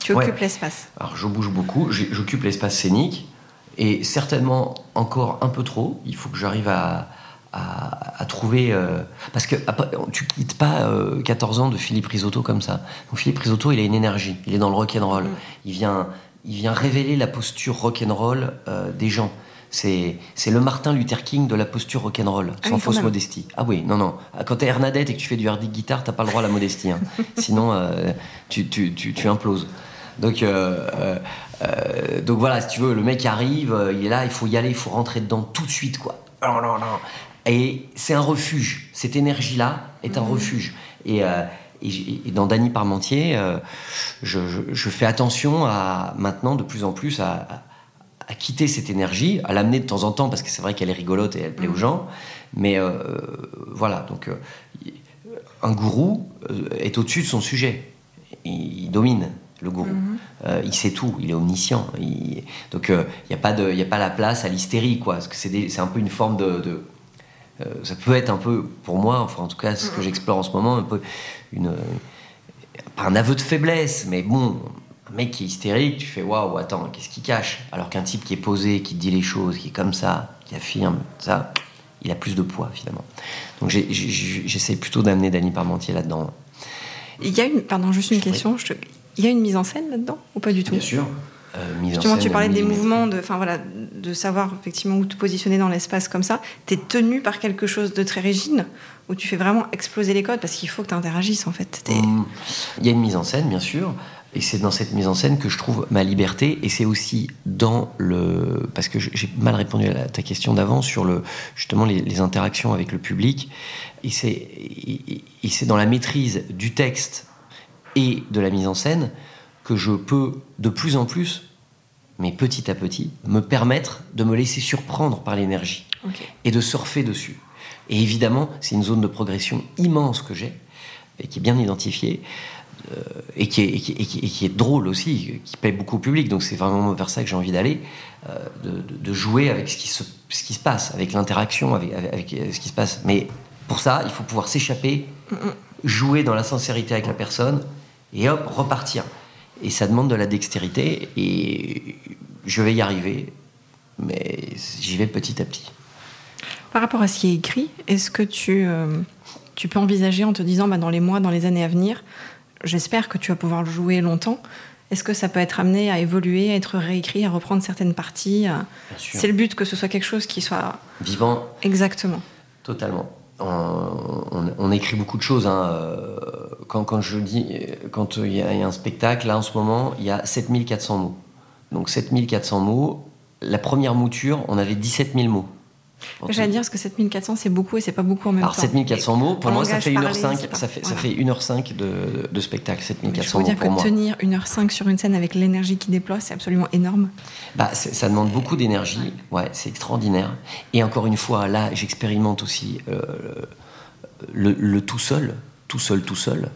Tu, occupes l'espace. Alors je bouge beaucoup, j'occupe l'espace scénique et certainement encore un peu trop. Il faut que j'arrive à, à, trouver. Euh, parce que tu quittes pas 14 euh, ans de Philippe Risotto comme ça. Donc Philippe Risotto, il a une énergie. Il est dans le rock'n'roll. Mm. Il, vient, il vient révéler la posture rock'n'roll euh, des gens c'est le Martin Luther King de la posture rock'n'roll, ah sans fausse modestie. Ah oui, non, non. Quand t'es Hernadette et que tu fais du hardy guitare, t'as pas le droit à la modestie. Hein. Sinon, euh, tu, tu, tu, imploses. Donc, euh, euh, donc voilà, si tu veux, le mec arrive, il est là, il faut y aller, il faut rentrer dedans tout de suite, quoi. Non, non, non. Et c'est un refuge. Cette énergie-là est un mhm. refuge. Et, et, dans Dany Parmentier, je, je, fais attention à maintenant de plus en plus à à quitter cette énergie, à l'amener de temps en temps parce que c'est vrai qu'elle est rigolote et elle plaît aux mm. gens. Mais euh, voilà, donc euh, un gourou euh, est au-dessus de son sujet. Il, domine le gourou. Mm-hmm. il sait tout, il est omniscient. donc il n'y a, pas de, a pas la place à l'hystérie, quoi. Parce que c'est un peu une forme de. Ça peut être un peu, pour moi, enfin en tout cas ce que mm-hmm. j'explore en ce moment, un peu une. pas un aveu de faiblesse, mais bon, un mec qui est hystérique, tu fais waouh, attends, qu'est-ce qu'il cache? Alors qu'un type qui est posé, qui dit les choses, qui est comme ça, qui affirme ça, il a plus de poids finalement. Donc j'essaie plutôt d'amener Danny Parmentier là-dedans. Il y a une, pardon, juste une question. Il y a une mise en scène là-dedans ou pas du tout? Bien sûr. Euh, Justement, tu parlais des mouvements, de, enfin voilà, de savoir effectivement où te positionner dans l'espace comme ça. Tu es tenu par quelque chose de très rigide où tu fais vraiment exploser les codes parce qu'il faut que tu interagisses en fait. Hum, il y a une mise en scène, bien sûr. Et c'est dans cette mise en scène que je trouve ma liberté. Et c'est aussi dans le. Parce que j'ai mal répondu à ta question d'avant sur le, justement les, interactions avec le public. Et c'est dans la maîtrise du texte et de la mise en scène que je peux de plus en plus, mais petit à petit, me permettre de me laisser surprendre par l'énergie et de surfer dessus. Et évidemment, c'est une zone de progression immense que j'ai et qui est bien identifiée. Euh, et, qui est, qui, est, drôle aussi, qui paye beaucoup au public. Donc c'est vraiment vers ça que j'ai envie d'aller, euh, de, jouer avec ce qui se, ce qui se passe, avec l'interaction, avec, avec, euh, ce qui se passe. Mais pour ça, il faut pouvoir s'échapper, jouer dans la sincérité avec la personne, et hop, repartir. Et ça demande de la dextérité, et je vais y arriver, mais j'y vais petit à petit. Par rapport à ce qui est écrit, est-ce que tu, tu peux envisager en te disant, bah, dans les mois, dans les années à venir, j'espère que tu vas pouvoir le jouer longtemps. Est-ce que ça peut être amené à évoluer, à être réécrit, à reprendre certaines parties C'est le but que ce soit quelque chose qui soit vivant. Exactement. Totalement. On, écrit beaucoup de choses. Hein. Euh, quand, je dis, quand il y, a un spectacle, là en ce moment, il y a 7400 mots. Donc 7400 mots. La première mouture, on avait 17 000 mots. J'allais dire parce que 7400 c'est beaucoup et c'est pas beaucoup en même Alors, temps. Alors 7400 mots, pour moi ça fait 1h05, ça fait, ça fait 1h05 de, de spectacle, 7400 mots dire pour que tenir 1h05 sur une scène avec l'énergie qui déploie, c'est absolument énorme. Bah, ça demande beaucoup d'énergie, ouais, c'est extraordinaire. Et encore une fois, là j'expérimente aussi euh, le, le, tout seul, tout seul, tout seul,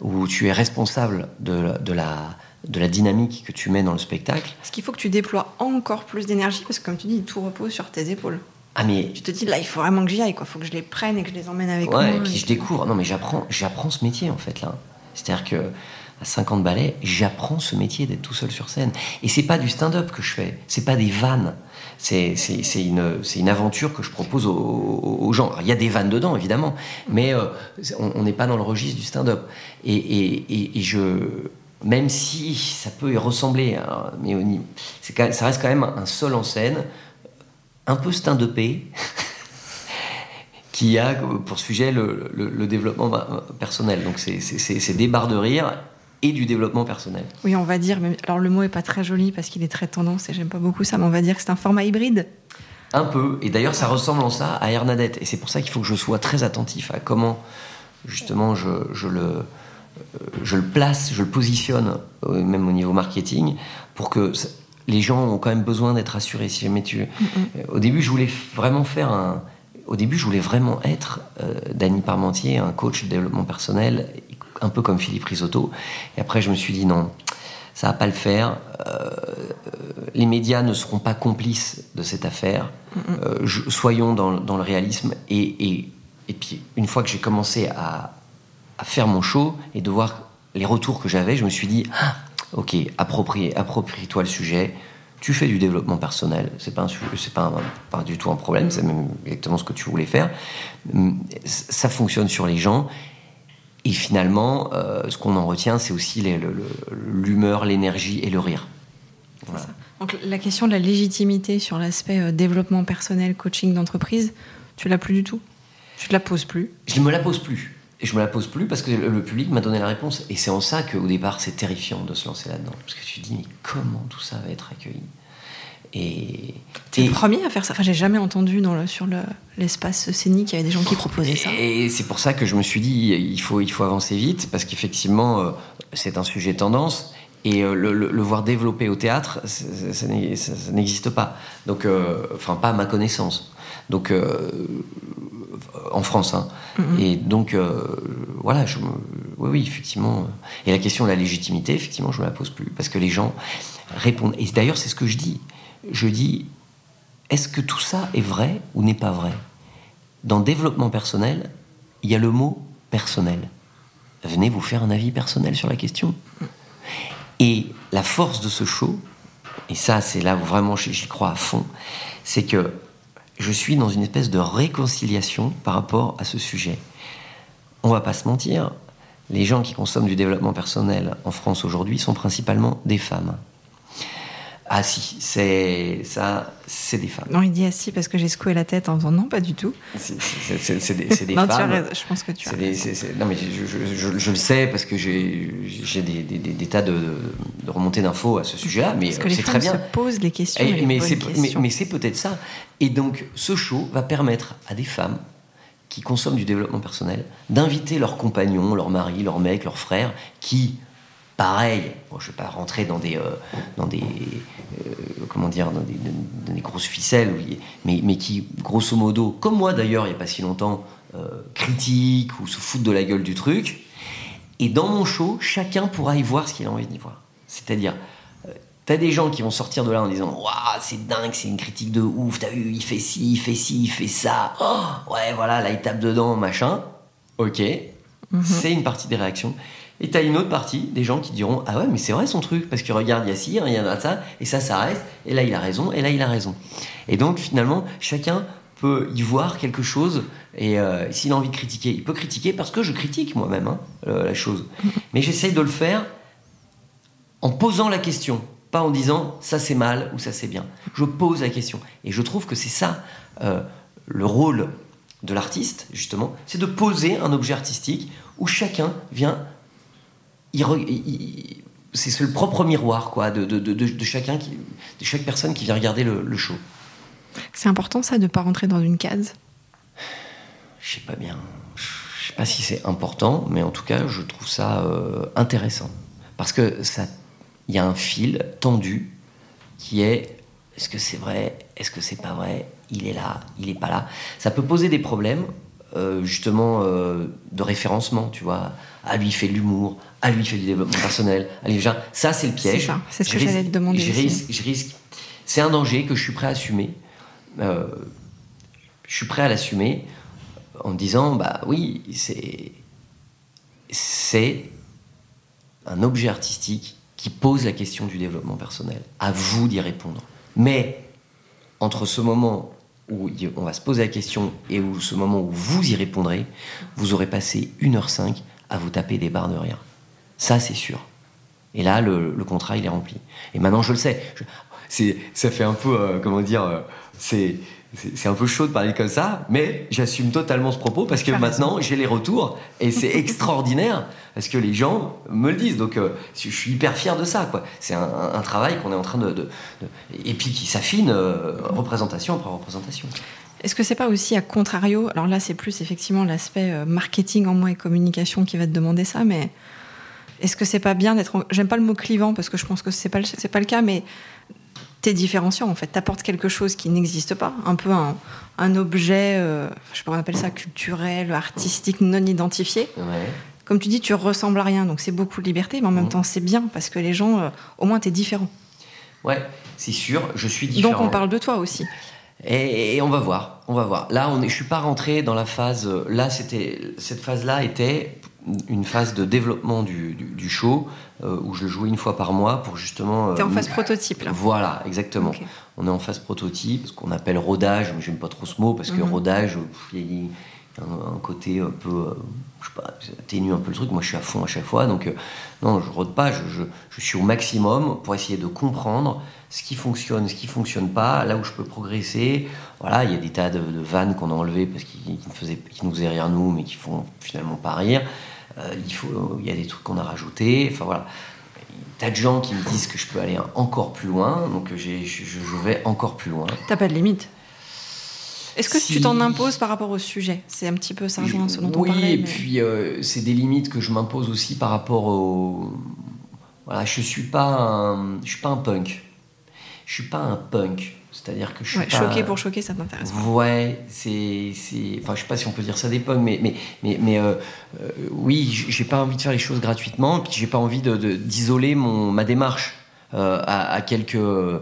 où tu es responsable de, de la de la dynamique que tu mets dans le spectacle. Est-ce qu'il faut que tu déploies encore plus d'énergie Parce que comme tu dis, tout repose sur tes épaules. Ah mais Tu te dis là, il faut vraiment que j'y aille, quoi. Faut que je les prenne et que je les emmène avec ouais, moi. et puis je découvre. Non mais j'apprends, j'apprends ce métier en fait là. C'est-à-dire que à 50 ballets, j'apprends ce métier d'être tout seul sur scène. Et c'est pas du stand-up que je fais, c'est pas des vannes. C'est une, c'est une aventure que je propose aux, gens. Alors, Il y a des vannes dedans, évidemment, mais euh, on n'est pas dans le registre du stand-up. Et, et- et- je, même si ça peut y ressembler, hein, mais ça reste quand même un seul en scène, un peu stand-upé, qui a pour sujet le, le- le développement personnel. Donc c'est- des barres de rire et du développement personnel. Oui, on va dire. Mais, alors le mot est pas très joli parce qu'il est très tendance et j'aime pas beaucoup ça, mais on va dire que c'est un format hybride. Un peu. Et d'ailleurs, ça ressemble en ça à Hernadette. Et c'est pour ça qu'il faut que je sois très attentif à comment, justement, je, je le, euh, je le place, je le positionne, euh, même au niveau marketing, pour que les gens ont quand même besoin d'être rassurés. Si jamais tu... Au début, je voulais vraiment faire un... Au début, je voulais vraiment être euh, Dany Parmentier, un coach de développement personnel, un peu comme Philippe Risotto. Et après, je me suis dit non, ça va pas le faire. Euh, les médias ne seront pas complices de cette affaire. Euh, je- soyons dans, dans le réalisme. Et, et, et puis, une fois que j'ai commencé à, à faire mon show et de voir les retours que j'avais, je me suis dit, ah, ok, approprie- approprie-toi le sujet. Tu fais du développement personnel, c'est pas un pas, un- pas du tout un problème, c'est même exactement ce que tu voulais faire. Hum, Ça fonctionne sur les gens. Et finalement, euh, ce qu'on en retient, c'est aussi le- l'humeur, l'énergie et le rire. Voilà. Donc la question de la légitimité sur l'aspect euh, développement personnel, coaching d'entreprise, tu l'as plus du tout? Tu te la poses plus? Je ne me la pose plus. Et je me la pose plus parce que le, public m'a donné la réponse. Et c'est en ça qu'au départ, c'est terrifiant de se lancer là-dedans. Parce que tu te dis, mais comment tout ça va être accueilli? Et, T'es le premier à faire ça. Enfin, j'ai jamais entendu dans le, sur le- l'espace scénique, il y avait des gens qui proposaient ça. Et c'est pour ça que je me suis dit, il faut, il faut avancer vite, parce qu'effectivement, euh, c'est un sujet tendance. Et euh, le, le- le voir développer au théâtre, ça, n'est- ça- ça n'existe pas. Donc, euh, enfin, pas à ma connaissance. Donc, euh, en France. hein. Et donc, euh, voilà, je me- oui, oui, effectivement. Et la question de la légitimité, effectivement, je ne me la pose plus. Parce que les gens répondent. Et d'ailleurs, c'est ce que je dis. Je dis, est-ce que tout ça est vrai ou n'est pas vrai? Dans développement personnel, il y a le mot personnel. Venez vous faire un avis personnel sur la question. Et la force de ce show, et ça c'est là où vraiment j'y crois à fond, c'est que je suis dans une espèce de réconciliation par rapport à ce sujet. On va pas se mentir, les gens qui consomment du développement personnel en France aujourd'hui sont principalement des femmes. Ah si, c'est ça, c'est des femmes. Non, il dit assis parce que j'ai secoué la tête en disant non, pas du tout. C'est- des, des non, femmes. Je pense que tu as non mais je, je- je- je le sais parce que j'ai des, des- tas de, de remontées d'infos à ce sujet-là, mais Parce que c'est femmes très bien. se posent les questions. Et- et les mais bonnes c'est mais, questions. mais c'est peut-être ça. Et donc ce show va permettre à des femmes qui consomment du développement personnel d'inviter leurs compagnons, leurs maris, leurs mecs, leurs frères, qui pareil, bon, je vais pas rentrer dans des, euh, dans des, euh, comment dire, dans des, dans des grosses ficelles, mais, mais qui, grosso modo, comme moi d'ailleurs, il n'y a pas si longtemps, euh, critiquent ou se foutent de la gueule du truc. Et dans mon show, chacun pourra y voir ce qu'il a envie d'y voir. C'est-à-dire, euh, t'as des gens qui vont sortir de là en disant Waouh, c'est dingue, c'est une critique de ouf, t'as vu, il fait ci, il fait ci, il fait ça. Oh, ouais, voilà, là, il tape dedans, machin. Ok, c'est une partie des réactions. Et t'as une autre partie des gens qui diront Ah ouais, mais c'est vrai son truc, parce que regarde, il y a ci, il y a ça, et ça, ça reste, et là, il a raison, et là, il a raison. Et donc, finalement, chacun peut y voir quelque chose, et euh, s'il a envie de critiquer, il peut critiquer, parce que je critique moi-même hein, euh, la chose. Mais j'essaye de le faire en posant la question, pas en disant ça c'est mal ou ça c'est bien. Je pose la question. Et je trouve que c'est ça euh, le rôle de l'artiste, justement, c'est de poser un objet artistique où chacun vient. C'est le propre miroir quoi, de, de- de- de- de chacun qui, de chaque personne qui vient regarder le, le show. C'est important ça de ne pas rentrer dans une case? Je sais pas bien. Je sais pas si c'est important, mais en tout cas, je trouve ça euh, intéressant. Parce que ça, il y a un fil tendu qui est est-ce que c'est vrai? Est-ce que c'est pas vrai? Il est là, il est pas là. Ça peut poser des problèmes, euh, justement, euh, de référencement, tu vois. Ah, lui, il fait de l'humour. Ah, lui, il fait du développement personnel. Allez, ça, c'est le piège. C'est ce Je que j'allais te demander Je risque, je risque. C'est un danger que je suis prêt à assumer. Euh, je suis prêt à l'assumer en disant bah oui, c'est c'est un objet artistique qui pose la question du développement personnel. À vous d'y répondre. Mais entre ce moment où on va se poser la question et où ce moment où vous y répondrez, vous aurez passé 1h05 à vous taper des barres de rien. Ça, c'est sûr. Et là, le, contrat, il est rempli. Et maintenant, je le sais. c'est, ça fait un peu, euh, comment dire, euh, c'est, c'est un peu chaud de parler comme ça, mais j'assume totalement ce propos parce que maintenant j'ai les retours et c'est extraordinaire parce que les gens me le disent. Donc euh, je suis hyper fier de ça. Quoi. C'est un, travail qu'on est en train de, et puis qui s'affine représentation après représentation. Est-ce que c'est pas aussi à contrario? Alors là, c'est plus effectivement l'aspect marketing en moins et communication qui va te demander ça, mais est-ce que c'est pas bien d'être J'aime pas le mot clivant parce que je pense que c'est pas c'est pas le cas, mais t'es différenciant en fait. T'apportes quelque chose qui n'existe pas, un peu un, objet, euh, je sais pas, on appelle ça culturel, artistique, non identifié. Comme tu dis, tu ressembles à rien, donc c'est beaucoup de liberté, mais en même mmh. temps c'est bien parce que les gens, euh, au moins t'es différent. Ouais, c'est sûr, je suis différent. Donc on parle de toi aussi. Et, on va voir, on va voir. Là, on est, je suis pas rentré dans la phase. Là, c'était cette phase-là était une phase de développement du, show euh, où je le jouais une fois par mois pour justement. Euh, T'es en phase prototype là. Voilà, exactement. On est en phase prototype, ce qu'on appelle rodage. Mais j'aime pas trop ce mot parce que mhm. rodage, il y a un, côté un peu, euh, je sais pas, atténue un peu le truc. Moi, je suis à fond à chaque fois, donc non, je rôde pas. Je, je, suis au maximum pour essayer de comprendre ce qui fonctionne, ce qui fonctionne pas, là où je peux progresser. Voilà, il y a des tas de, vannes qu'on a enlevées parce qu'ils qui nous faisaient rire nous, mais qui font finalement pas rire. Euh, il, faut, il y a des trucs qu'on a rajoutés. Enfin voilà. tas de gens qui me disent que je peux aller encore plus loin, donc je, je, vais encore plus loin. T'as pas de limite est-ce que tu t'en imposes par rapport au sujet? C'est un petit peu ça rejoint ce dont on parlait. Oui, et puis euh, c'est des limites que je m'impose aussi par rapport au. Voilà, je suis pas je suis pas un punk. Je suis pas un punk. C'est-à-dire que je suis ouais, choqué pour choquer, ça t'intéresse Ouais, c'est, enfin, je sais pas si on peut dire ça des pommes, mais, mais, mais, mais euh, euh, oui, j'ai pas envie de faire les choses gratuitement, puis j'ai pas envie de, d'isoler mon ma démarche euh, à, quelques, voilà,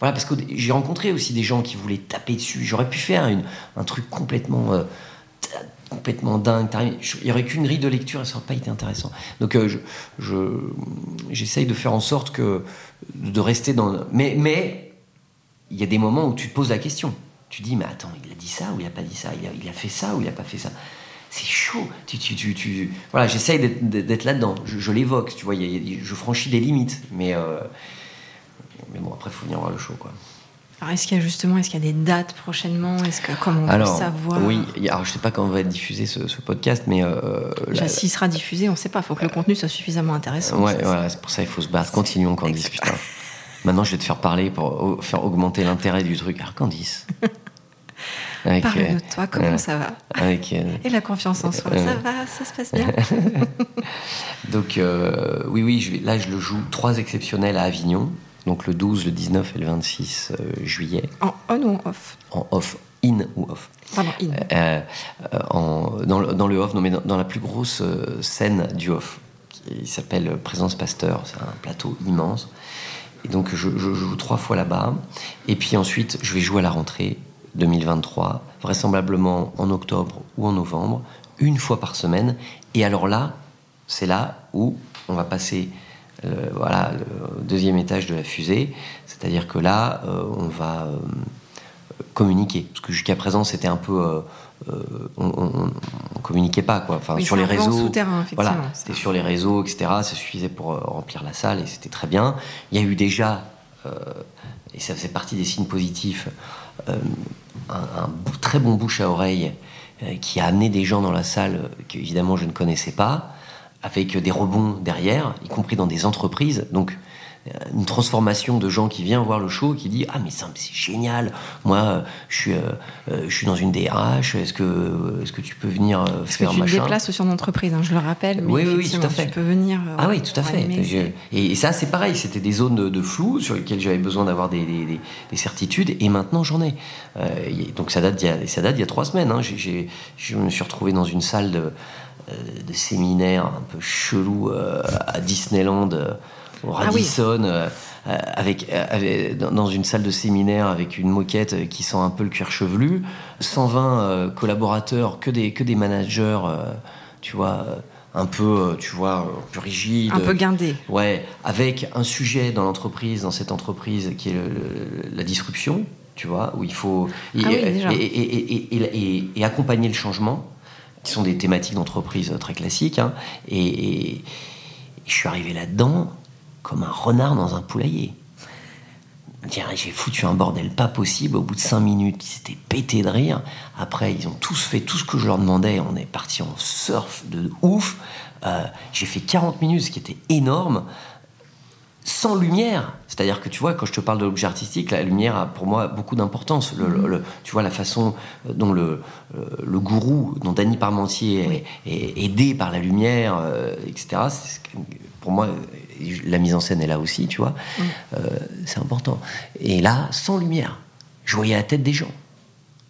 parce que j'ai rencontré aussi des gens qui voulaient taper dessus. J'aurais pu faire une, un truc complètement complètement dingue. Il n'y aurait qu'une grille de lecture ça n'aurait pas été intéressant. Donc je, j'essaye de faire en sorte que de rester dans. Mais, mais il y a des moments où tu te poses la question. Tu dis, mais attends, il a dit ça ou il a pas dit ça? Il a, fait ça ou il a pas fait ça? C'est chaud. Tu, tu, tu, Voilà, j'essaye d'être là-dedans. Je, l'évoque, tu vois, je franchis des limites. Mais, euh, mais bon, après, il faut venir voir le show, quoi. Alors, est-ce qu'il y a justement, est-ce qu'il y a des dates prochainement? Est-ce que comment on alors, peut savoir? Oui, alors je sais pas quand va être diffusé ce, podcast, mais euh, s'il sera diffusé, on ne sait pas. Il faut que le contenu soit suffisamment intéressant. Ouais, voilà, c'est pour ça il faut se battre. Continuons encore discuter. Maintenant, je vais te faire parler pour faire augmenter l'intérêt du truc. Arcandis. Parle de toi, comment ça va avec, euh, Et la confiance en soi, ça euh, va, ça se passe bien. donc, euh, oui, oui, je vais, là, je le joue trois exceptionnels à Avignon, donc le 12, le 19 et le 26 juillet. En on ou en off En off, in ou off. Pardon, in. En, dans, le, dans, le, off, non, mais dans, la plus grosse scène du off, qui s'appelle Présence Pasteur, c'est un plateau immense. Et donc je, joue trois fois là-bas. Et puis ensuite, je vais jouer à la rentrée 2023, vraisemblablement en octobre ou en novembre, une fois par semaine. Et alors là, c'est là où on va passer euh, voilà, le deuxième étage de la fusée. C'est-à-dire que là, euh, on va euh, communiquer. Parce que jusqu'à présent, c'était un peu on, on, communiquait pas quoi. Enfin sur les réseaux, voilà, c'était sur les réseaux, etc. Ça suffisait pour euh, remplir la salle et c'était très bien. Il y a eu déjà, euh, et ça faisait partie des signes positifs, un, très bon bouche à oreille qui a amené des gens dans la salle qu'évidemment je ne connaissais pas, avec des rebonds derrière, y compris dans des entreprises. Donc une transformation de gens qui viennent voir le show qui dit ah mais c'est génial. Moi je suis euh, euh, je suis dans une DRH est-ce que est-ce que tu peux venir euh, faire que tu machin te déplaces sur l'entreprise hein, je le rappelle mais oui oui tout à fait. tu peux venir ah oui tout à fait. et, ça c'est pareil c'était des zones de, flou sur lesquelles j'avais besoin d'avoir des, des, certitudes et maintenant j'en ai. Donc ça date d'il y a ça date il y a trois semaines hein. je me suis retrouvé dans une salle de, de séminaire un peu chelou à Disneyland au Radisson, euh, avec, dans une salle de séminaire avec une moquette qui sent un peu le cuir chevelu, 120 collaborateurs, que des, que des managers, tu vois un peu, tu vois, un peu rigide. Un peu guindé. Ouais, avec un sujet dans l'entreprise, dans cette entreprise qui est la disruption, tu vois, où il faut ah et, accompagner le changement, qui sont des thématiques d'entreprise très classiques. Hein, et, je suis arrivé là-dedans comme un renard dans un poulailler. J'ai foutu un bordel pas possible. Au bout de cinq minutes, ils s'étaient pétés de rire. Après, ils ont tous fait tout ce que je leur demandais. On est parti en surf de ouf. Euh, j'ai fait 40 minutes, ce qui était énorme sans lumière. C'est-à-dire que tu vois, quand je te parle de l'objet artistique, la lumière a pour moi beaucoup d'importance. Le, tu vois, la façon dont le, le gourou, dont Danny Parmentier est, aidé par la lumière, euh, etc., pour moi, la mise en scène est là aussi, tu vois, euh, c'est important. Et là, sans lumière, je voyais la tête des gens.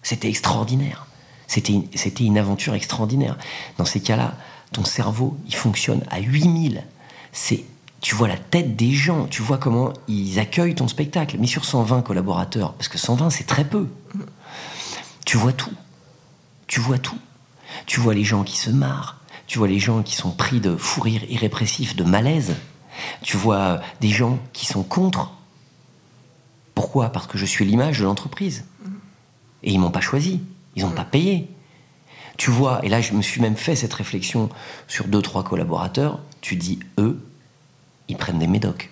C'était extraordinaire. C'était, c'était une aventure extraordinaire. Dans ces cas-là, ton cerveau, il fonctionne à 8000. C'est tu vois la tête des gens, tu vois comment ils accueillent ton spectacle. Mais sur 120 collaborateurs, parce que 120 c'est très peu, tu vois tout. Tu vois tout. Tu vois les gens qui se marrent, tu vois les gens qui sont pris de fou rire irrépressif, de malaise. Tu vois des gens qui sont contre. Pourquoi? Parce que je suis l'image de l'entreprise. Et ils m'ont pas choisi, ils n'ont pas payé. Tu vois, et là je me suis même fait cette réflexion sur deux, trois collaborateurs, tu dis eux, ils prennent des médocs.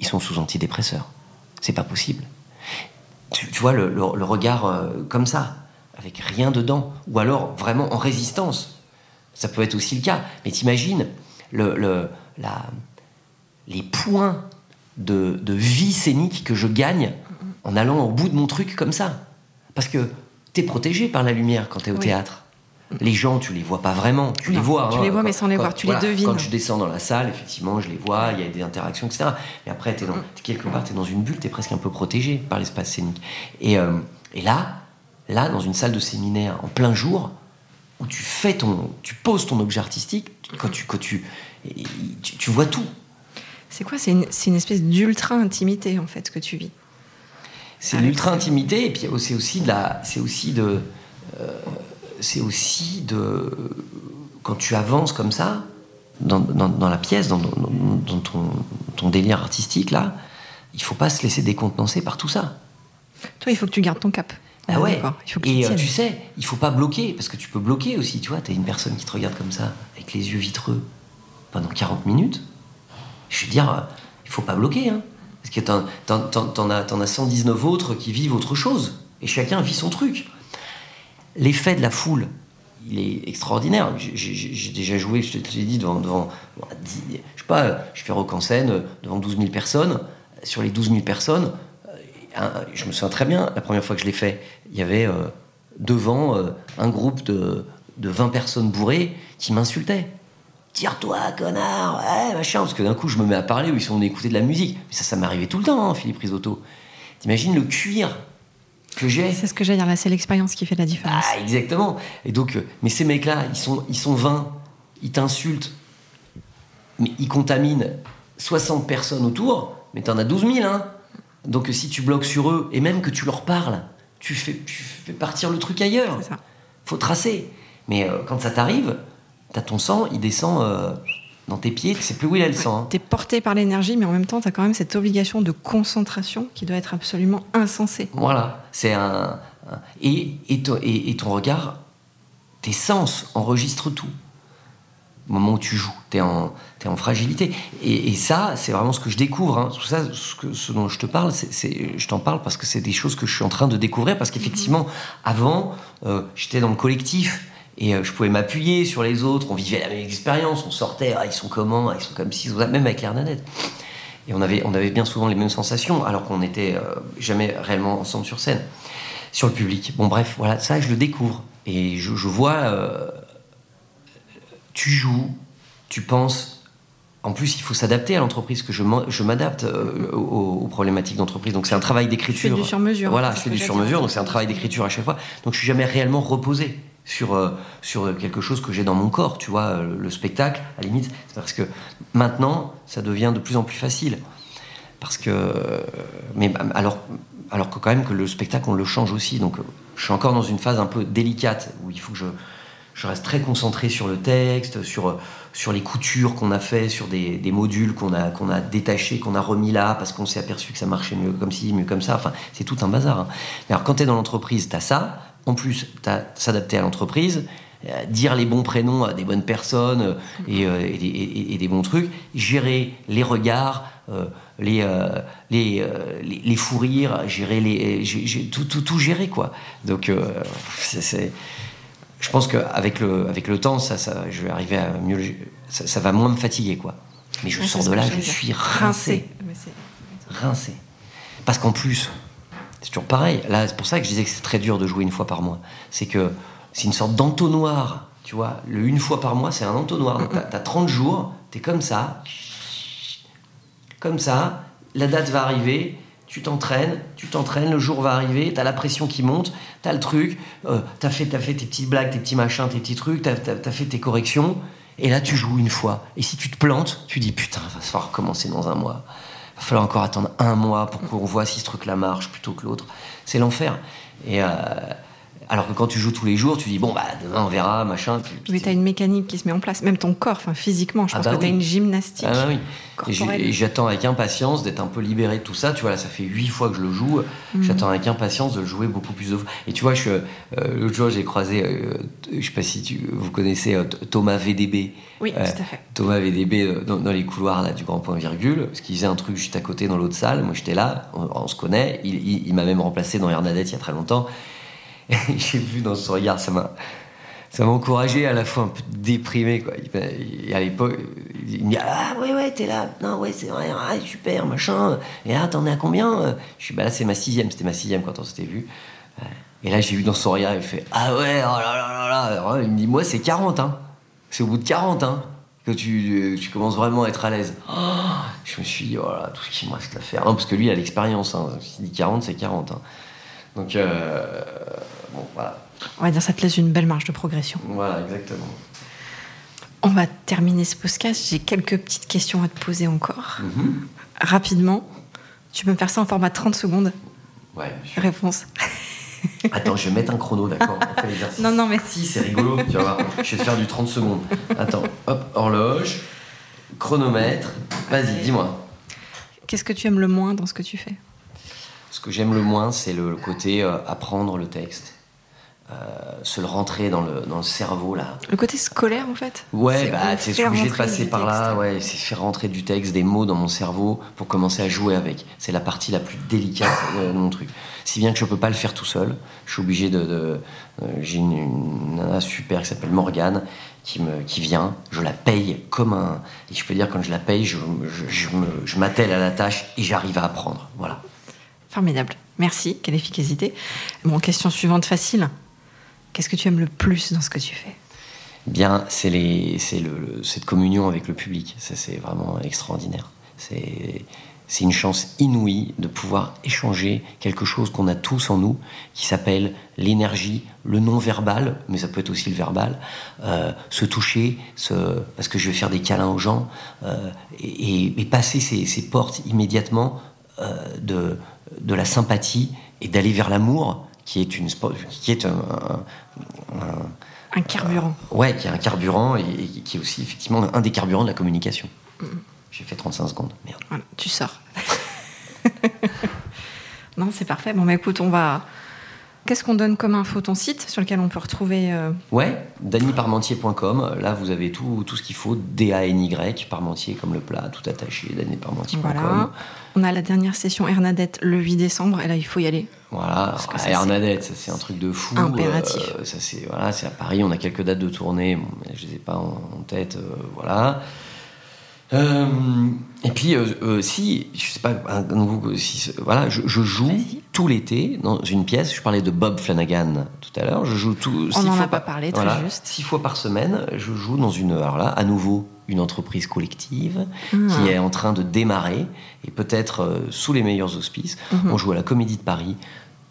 Ils sont sous antidépresseurs. C'est pas possible. Tu, vois le, regard euh, comme ça, avec rien dedans, ou alors vraiment en résistance. Ça peut être aussi le cas. Mais t'imagines le, les points de, vie scénique que je gagne en allant au bout de mon truc comme ça. Parce que t'es protégé par la lumière quand t'es au théâtre. Les gens, tu les vois pas vraiment. Tu les vois. Tu les hein. vois, mais sans les voir. Tu les devines. Quand je descends dans la salle, effectivement, je les vois. Il y a des interactions, etc. Mais après, es dans, quelque part, tu es dans une bulle. Tu es presque un peu protégé par l'espace scénique. Et, euh, et là, là, dans une salle de séminaire en plein jour, où tu fais ton, tu poses ton objet artistique, quand tu, quand tu, tu, vois tout. C'est quoi C'est une, une, espèce d'ultra intimité en fait que tu vis? C'est l'ultra intimité et puis c'est aussi de la, c'est aussi de, euh, c'est aussi de. Quand tu avances comme ça, dans, la pièce, dans, ton, délire artistique, là, il faut pas se laisser décontenancer par tout ça. Toi, il faut que tu gardes ton cap. Ah ouais. Et euh, tu sais, il faut pas bloquer, parce que tu peux bloquer aussi, tu vois. Tu as une personne qui te regarde comme ça, avec les yeux vitreux, pendant 40 minutes. Je veux dire, il faut pas bloquer, hein. Parce que t'en as, as 119 autres qui vivent autre chose. Et chacun vit son truc l'effet de la foule, il est extraordinaire. J'ai déjà joué, je te l'ai dit, devant, devant je sais pas, je fais rock en scène devant 12 000 personnes. Sur les 12 000 personnes, euh, je me souviens très bien, la première fois que je l'ai fait, il y avait euh, devant euh, un groupe de 20 personnes bourrées qui m'insultaient. Tire-toi, connard, ouais, machin. Parce que d'un coup, je me mets à parler où ils sont écouter de la musique. Mais ça, ça m'arrivait tout le temps, hein, Philippe Risotto. T'imagines le cuir c'est ce que j'ai dire là, c'est l'expérience qui fait la différence. Ah, exactement. Et donc, euh, mais ces mecs-là, ils sont, ils sont 20, ils t'insultent, mais ils contaminent 60 personnes autour, mais t'en as 12 000, hein. Donc, si tu bloques sur eux, et même que tu leur parles, tu fais, tu fais partir le truc ailleurs. Ça. Faut tracer. Mais euh, quand ça t'arrive, t'as ton sang, il descend. Euh, dans tes pieds, tu sais plus où il a le sang. Hein. Tu es porté par l'énergie, mais en même temps, tu as quand même cette obligation de concentration qui doit être absolument insensée. Voilà, c'est un, Et, et, ton regard, tes sens enregistrent tout. Au moment où tu joues, tu es, en fragilité. Et, ça, c'est vraiment ce que je découvre. Hein. Ça, ce, dont je te parle, c'est, je t'en parle parce que c'est des choses que je suis en train de découvrir. Parce qu'effectivement, avant, euh, j'étais dans le collectif. Et euh, je pouvais m'appuyer sur les autres, on vivait la même expérience, on sortait, ah, ils sont comment, ils sont comme ci, même avec l'Hernanet. Et on avait, on avait bien souvent les mêmes sensations, alors qu'on n'était euh, jamais réellement ensemble sur scène, sur le public. Bon, bref, voilà, ça, je le découvre. Et je, vois, euh, tu joues, tu penses. En plus, il faut s'adapter à l'entreprise, que je m'adapte aux, problématiques d'entreprise. Donc, c'est un travail d'écriture. Je fais du sur-mesure. Voilà, je fais du sur-mesure, donc c'est un travail d'écriture à chaque fois. Donc, je suis jamais réellement reposé sur, euh, sur quelque chose que j'ai dans mon corps, tu vois, le, le spectacle, à la limite, c'est parce que maintenant, ça devient de plus en plus facile. Parce que, mais alors, alors que quand même que le spectacle, on le change aussi. Donc, je suis encore dans une phase un peu délicate où il faut que je, je reste très concentré sur le texte, sur, sur les coutures qu'on a fait, sur des, des modules qu'on a, qu'on a détachés, qu'on a remis là, parce qu'on s'est aperçu que ça marchait mieux comme ci, mieux comme ça. Enfin, c'est tout un bazar. hein. Alors, quand tu es dans l'entreprise, tu as ça. En plus, s'adapter à l'entreprise, euh, dire les bons prénoms à des bonnes personnes euh, et, euh, et des, et- et des bons trucs, gérer les regards, euh, les, euh, les, euh, les, les fous rires, gérer les, tout, tout, tout gérer, quoi. Donc, c'est- je pense qu'avec le, avec le temps, ça, ça, je vais arriver à mieux. Ça, ça va moins me fatiguer, quoi. Mais je Ouais, sors de là, je suis rincé. Rincé. Parce qu'en plus, c'est toujours pareil. Là, c'est pour ça que je disais que c'est très dur de jouer une fois par mois. C'est que c'est une sorte d'entonnoir. Tu vois, le une fois par mois, c'est un entonnoir. T'as t'as 30 jours, t'es comme ça. Comme ça. La date va arriver. Tu t'entraînes, tu t'entraînes, le jour va arriver, t'as la pression qui monte, t'as le truc, euh, t'as fait, fait tes petites blagues, tes petits machins, tes petits trucs, t'as fait tes corrections, et là tu joues une fois. Et si tu te plantes, tu dis putain, va falloir recommencer dans un mois. Va falloir encore attendre un mois pour qu'on voit si ce truc-là marche plutôt que l'autre. C'est l'enfer. Euh, alors que quand tu joues tous les jours, tu dis bon bah demain on verra, machin. Oui, tu as une mécanique qui se met en place, même ton corps, enfin physiquement. Je Ah pense bah que tu as oui. une gymnastique Ah bah oui. Et j'ai- corporelle. Et j'attends avec impatience d'être un peu libéré de tout ça. Tu vois, là, ça fait huit fois que je le joue. Mhm. J'attends avec impatience de le jouer beaucoup plus de fois. Et tu vois, je, euh, l'autre jour, j'ai croisé, euh, je sais pas si tu, vous connaissez euh, Thomas VDB. Oui, Euh, tout à fait. Thomas VDB dans, dans les couloirs là, du grand point virgule, parce qu'il faisait un truc juste à côté dans l'autre salle. Moi, j'étais là, on, on se connaît. Il, il- il m'a même remplacé dans Hernadette il y a très longtemps. J'ai vu dans son regard, ça m'a. Ça m'a encouragé à la fois un peu déprimé quoi. Il il- à l'époque, il me dit ah ouais ouais t'es là, non ouais c'est vrai, ah, super machin. Et là t'en es à combien Je suis bah là c'est ma sixième, c'était ma sixième quand on s'était vu. Et là j'ai vu dans son regard, il fait ah ouais oh là là là là. Alors il me dit moi c'est 40 hein, c'est au bout de 40 hein que tu, tu commences vraiment à être à l'aise. Oh, je me suis dit, oh là, tout ce qu'il me reste à faire. Non, parce que lui, il a l'expérience. Hein. S'il dit 40, c'est 40. hein. Donc, euh, bon, voilà. On va dire ça te laisse une belle marge de progression. Voilà, exactement. On va terminer ce podcast. J'ai quelques petites questions à te poser encore. Mhm. Rapidement. Tu peux me faire ça en format 30 secondes Ouais, je- Réponse. Attends, je vais mettre un chrono, d'accord. Non, non, mais Si, c'est rigolo, tu vas voir. Je vais te faire du 30 secondes. Attends, hop, horloge, chronomètre. Vas-y, dis-moi. qu'est-ce que tu aimes le moins dans ce que tu fais? Ce que j'aime le moins, c'est le, le côté euh, apprendre le texte. Euh, se le rentrer dans le, dans le cerveau, là. Le côté scolaire, en fait Ouais, C'est bah, obligé de passer par là, texte. ouais, c'est faire rentrer du texte, des mots dans mon cerveau pour commencer à jouer avec. C'est la partie la plus délicate de mon truc. Si bien que je peux pas le faire tout seul, je suis obligé de. de- euh, J'ai une, une nana super qui s'appelle Morgane qui, me, qui vient, je la paye comme un. Et je peux dire, quand je la paye, je, je, je je m'attelle à la tâche et j'arrive à apprendre. Voilà. Formidable. Merci. Quelle efficacité. Bon, question suivante facile. Qu'est-ce que tu aimes le plus dans ce que tu fais? Bien, c'est le, cette communion avec le public. Ça, c'est vraiment extraordinaire. C'est, c'est une chance inouïe de pouvoir échanger quelque chose qu'on a tous en nous, qui s'appelle l'énergie, le non-verbal, mais ça peut être aussi le verbal, euh, se toucher, parce que je vais faire des câlins aux gens, euh, et passer ces, ces portes immédiatement euh, de, de la sympathie et d'aller vers l'amour, qui est, une, qui est un- un- un Un carburant. Ouais, qui est un carburant et, et qui est aussi effectivement un des carburants de la communication. J'ai fait 35 secondes, merde. Voilà, tu sors. non, c'est parfait. Bon, bah écoute, on va. Qu'est-ce qu'on donne comme info ton site sur lequel on peut retrouver euh, Ouais, danyparmentier.com, là vous avez tout, tout ce qu'il faut, D-A-N-Y, Parmentier comme le plat, tout attaché, danyparmentier.com. Voilà. On a la dernière session Hernadette le 8 décembre et là il faut y aller. Voilà, à Hernadette, ça c'est un truc de fou. Impératif. Euh, ça c'est voilà, c'est à Paris, on a quelques dates de tournée, bon, mais je les ai pas en, en tête, euh, voilà. Euh, et puis si, je sais pas, un nouveau, si, voilà, je, je joue tout l'été dans une pièce. Je parlais de Bob Flanagan tout à l'heure. Je joue tout. On six n'en fois a pas par- parlé, très voilà, juste. Six fois par semaine, je joue dans une. Alors là, à nouveau, une entreprise collective Ah. qui est en train de démarrer et peut-être euh, sous les meilleurs auspices. Mhm. On joue à la Comédie de Paris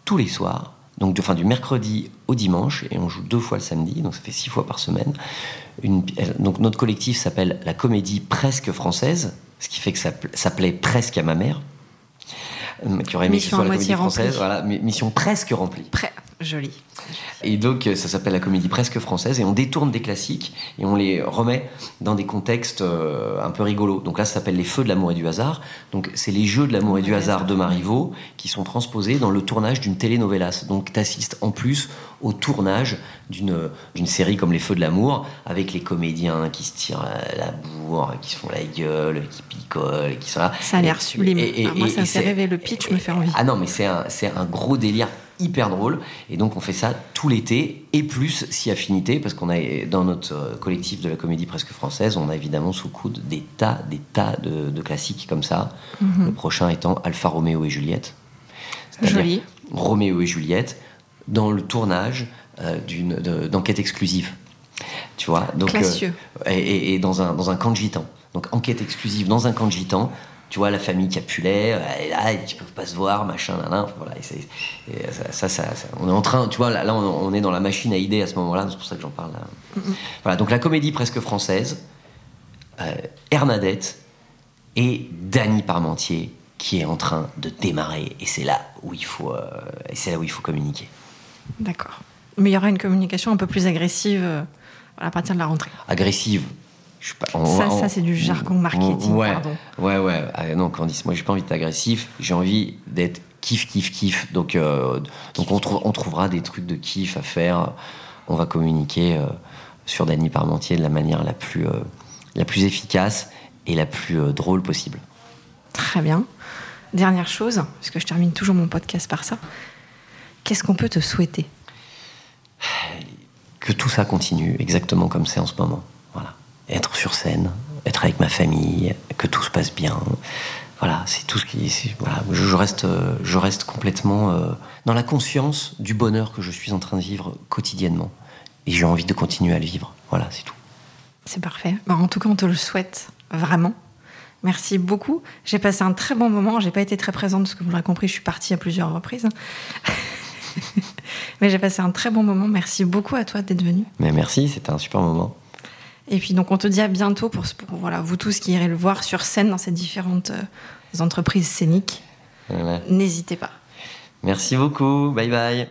tous les soirs donc enfin, du mercredi au dimanche, et on joue deux fois le samedi, donc ça fait six fois par semaine. Une, donc notre collectif s'appelle la comédie presque française, ce qui fait que ça, ça plaît presque à ma mère, euh, qui aurait mission la comédie française. Voilà, mission presque remplie. Joli. Et donc, ça s'appelle la comédie presque française, et on détourne des classiques et on les remet dans des contextes euh, un peu rigolos. Donc là, ça s'appelle Les Feux de l'amour et du hasard. Donc, c'est les Jeux de l'amour et du hasard de Marivaux qui sont transposés dans le tournage d'une telenovelas. Donc, tu assistes en plus au tournage d'une d'une série comme Les Feux de l'amour, avec les comédiens qui se tirent la bourre, qui se font la gueule, qui picolent, qui sont là. Ça a l'air sublime. Et, ah, moi, ça fait rêver. Le pitch me fait envie. Ah non, mais c'est un, un gros délire hyper drôle. Et donc on fait ça tout l'été et plus si affinité, parce qu'on a dans notre euh, collectif de la comédie presque française, on a évidemment sous coude des tas, des tas de, classiques comme ça. Mhm. Le prochain étant Alpha Romeo et Juliette. Joli. Roméo et Juliette dans le tournage euh, d'une d'enquête exclusive. Tu vois donc euh, et, et, dans un dans un camp de gitans. Donc enquête exclusive dans un camp de gitans tu vois, la famille Capulet, euh, et là, ils peuvent pas se voir, machin, là, voilà. Et ça, ça, on est en train, tu vois, là, on, est dans la machine à idées à ce moment-là, c'est pour ça que j'en parle. Voilà, donc la comédie presque française, euh, Hernadette et Danny Parmentier qui est en train de démarrer, et c'est là où il faut, euh, et c'est là où il faut communiquer. D'accord. Mais il y aura une communication un peu plus agressive à partir de la rentrée. Agressive, ça, ça c'est du jargon marketing. Ouais, pardon. ouais, ouais. Ah, non, Candice, moi, j'ai pas envie d'être agressif. J'ai envie d'être kiff, kiff, kiff. Donc, euh, donc on, on, trouvera des trucs de kiff à faire. On va communiquer euh, sur Danny Parmentier de la manière la plus, euh, la plus efficace et la plus drôle possible. Très bien. Dernière chose, parce que je termine toujours mon podcast par ça. Qu'est-ce qu'on peut te souhaiter? Que tout ça continue exactement comme c'est en ce moment. Être sur scène, être avec ma famille, que tout se passe bien. Voilà, c'est tout ce qui. Voilà, je, reste, je reste complètement euh, dans la conscience du bonheur que je suis en train de vivre quotidiennement. Et j'ai envie de continuer à le vivre. Voilà, c'est tout. C'est parfait. En tout cas, on te le souhaite vraiment. Merci beaucoup. J'ai passé un très bon moment. J'ai pas été très présente parce que vous l'avez compris, je suis partie à plusieurs reprises. Mais j'ai passé un très bon moment. Merci beaucoup à toi d'être venu. Mais merci, c'était un super moment. Et puis donc on te dit à bientôt pour, voilà, vous tous qui irez le voir sur scène dans ces différentes euh, entreprises scéniques. N'hésitez pas. Merci beaucoup. Bye bye.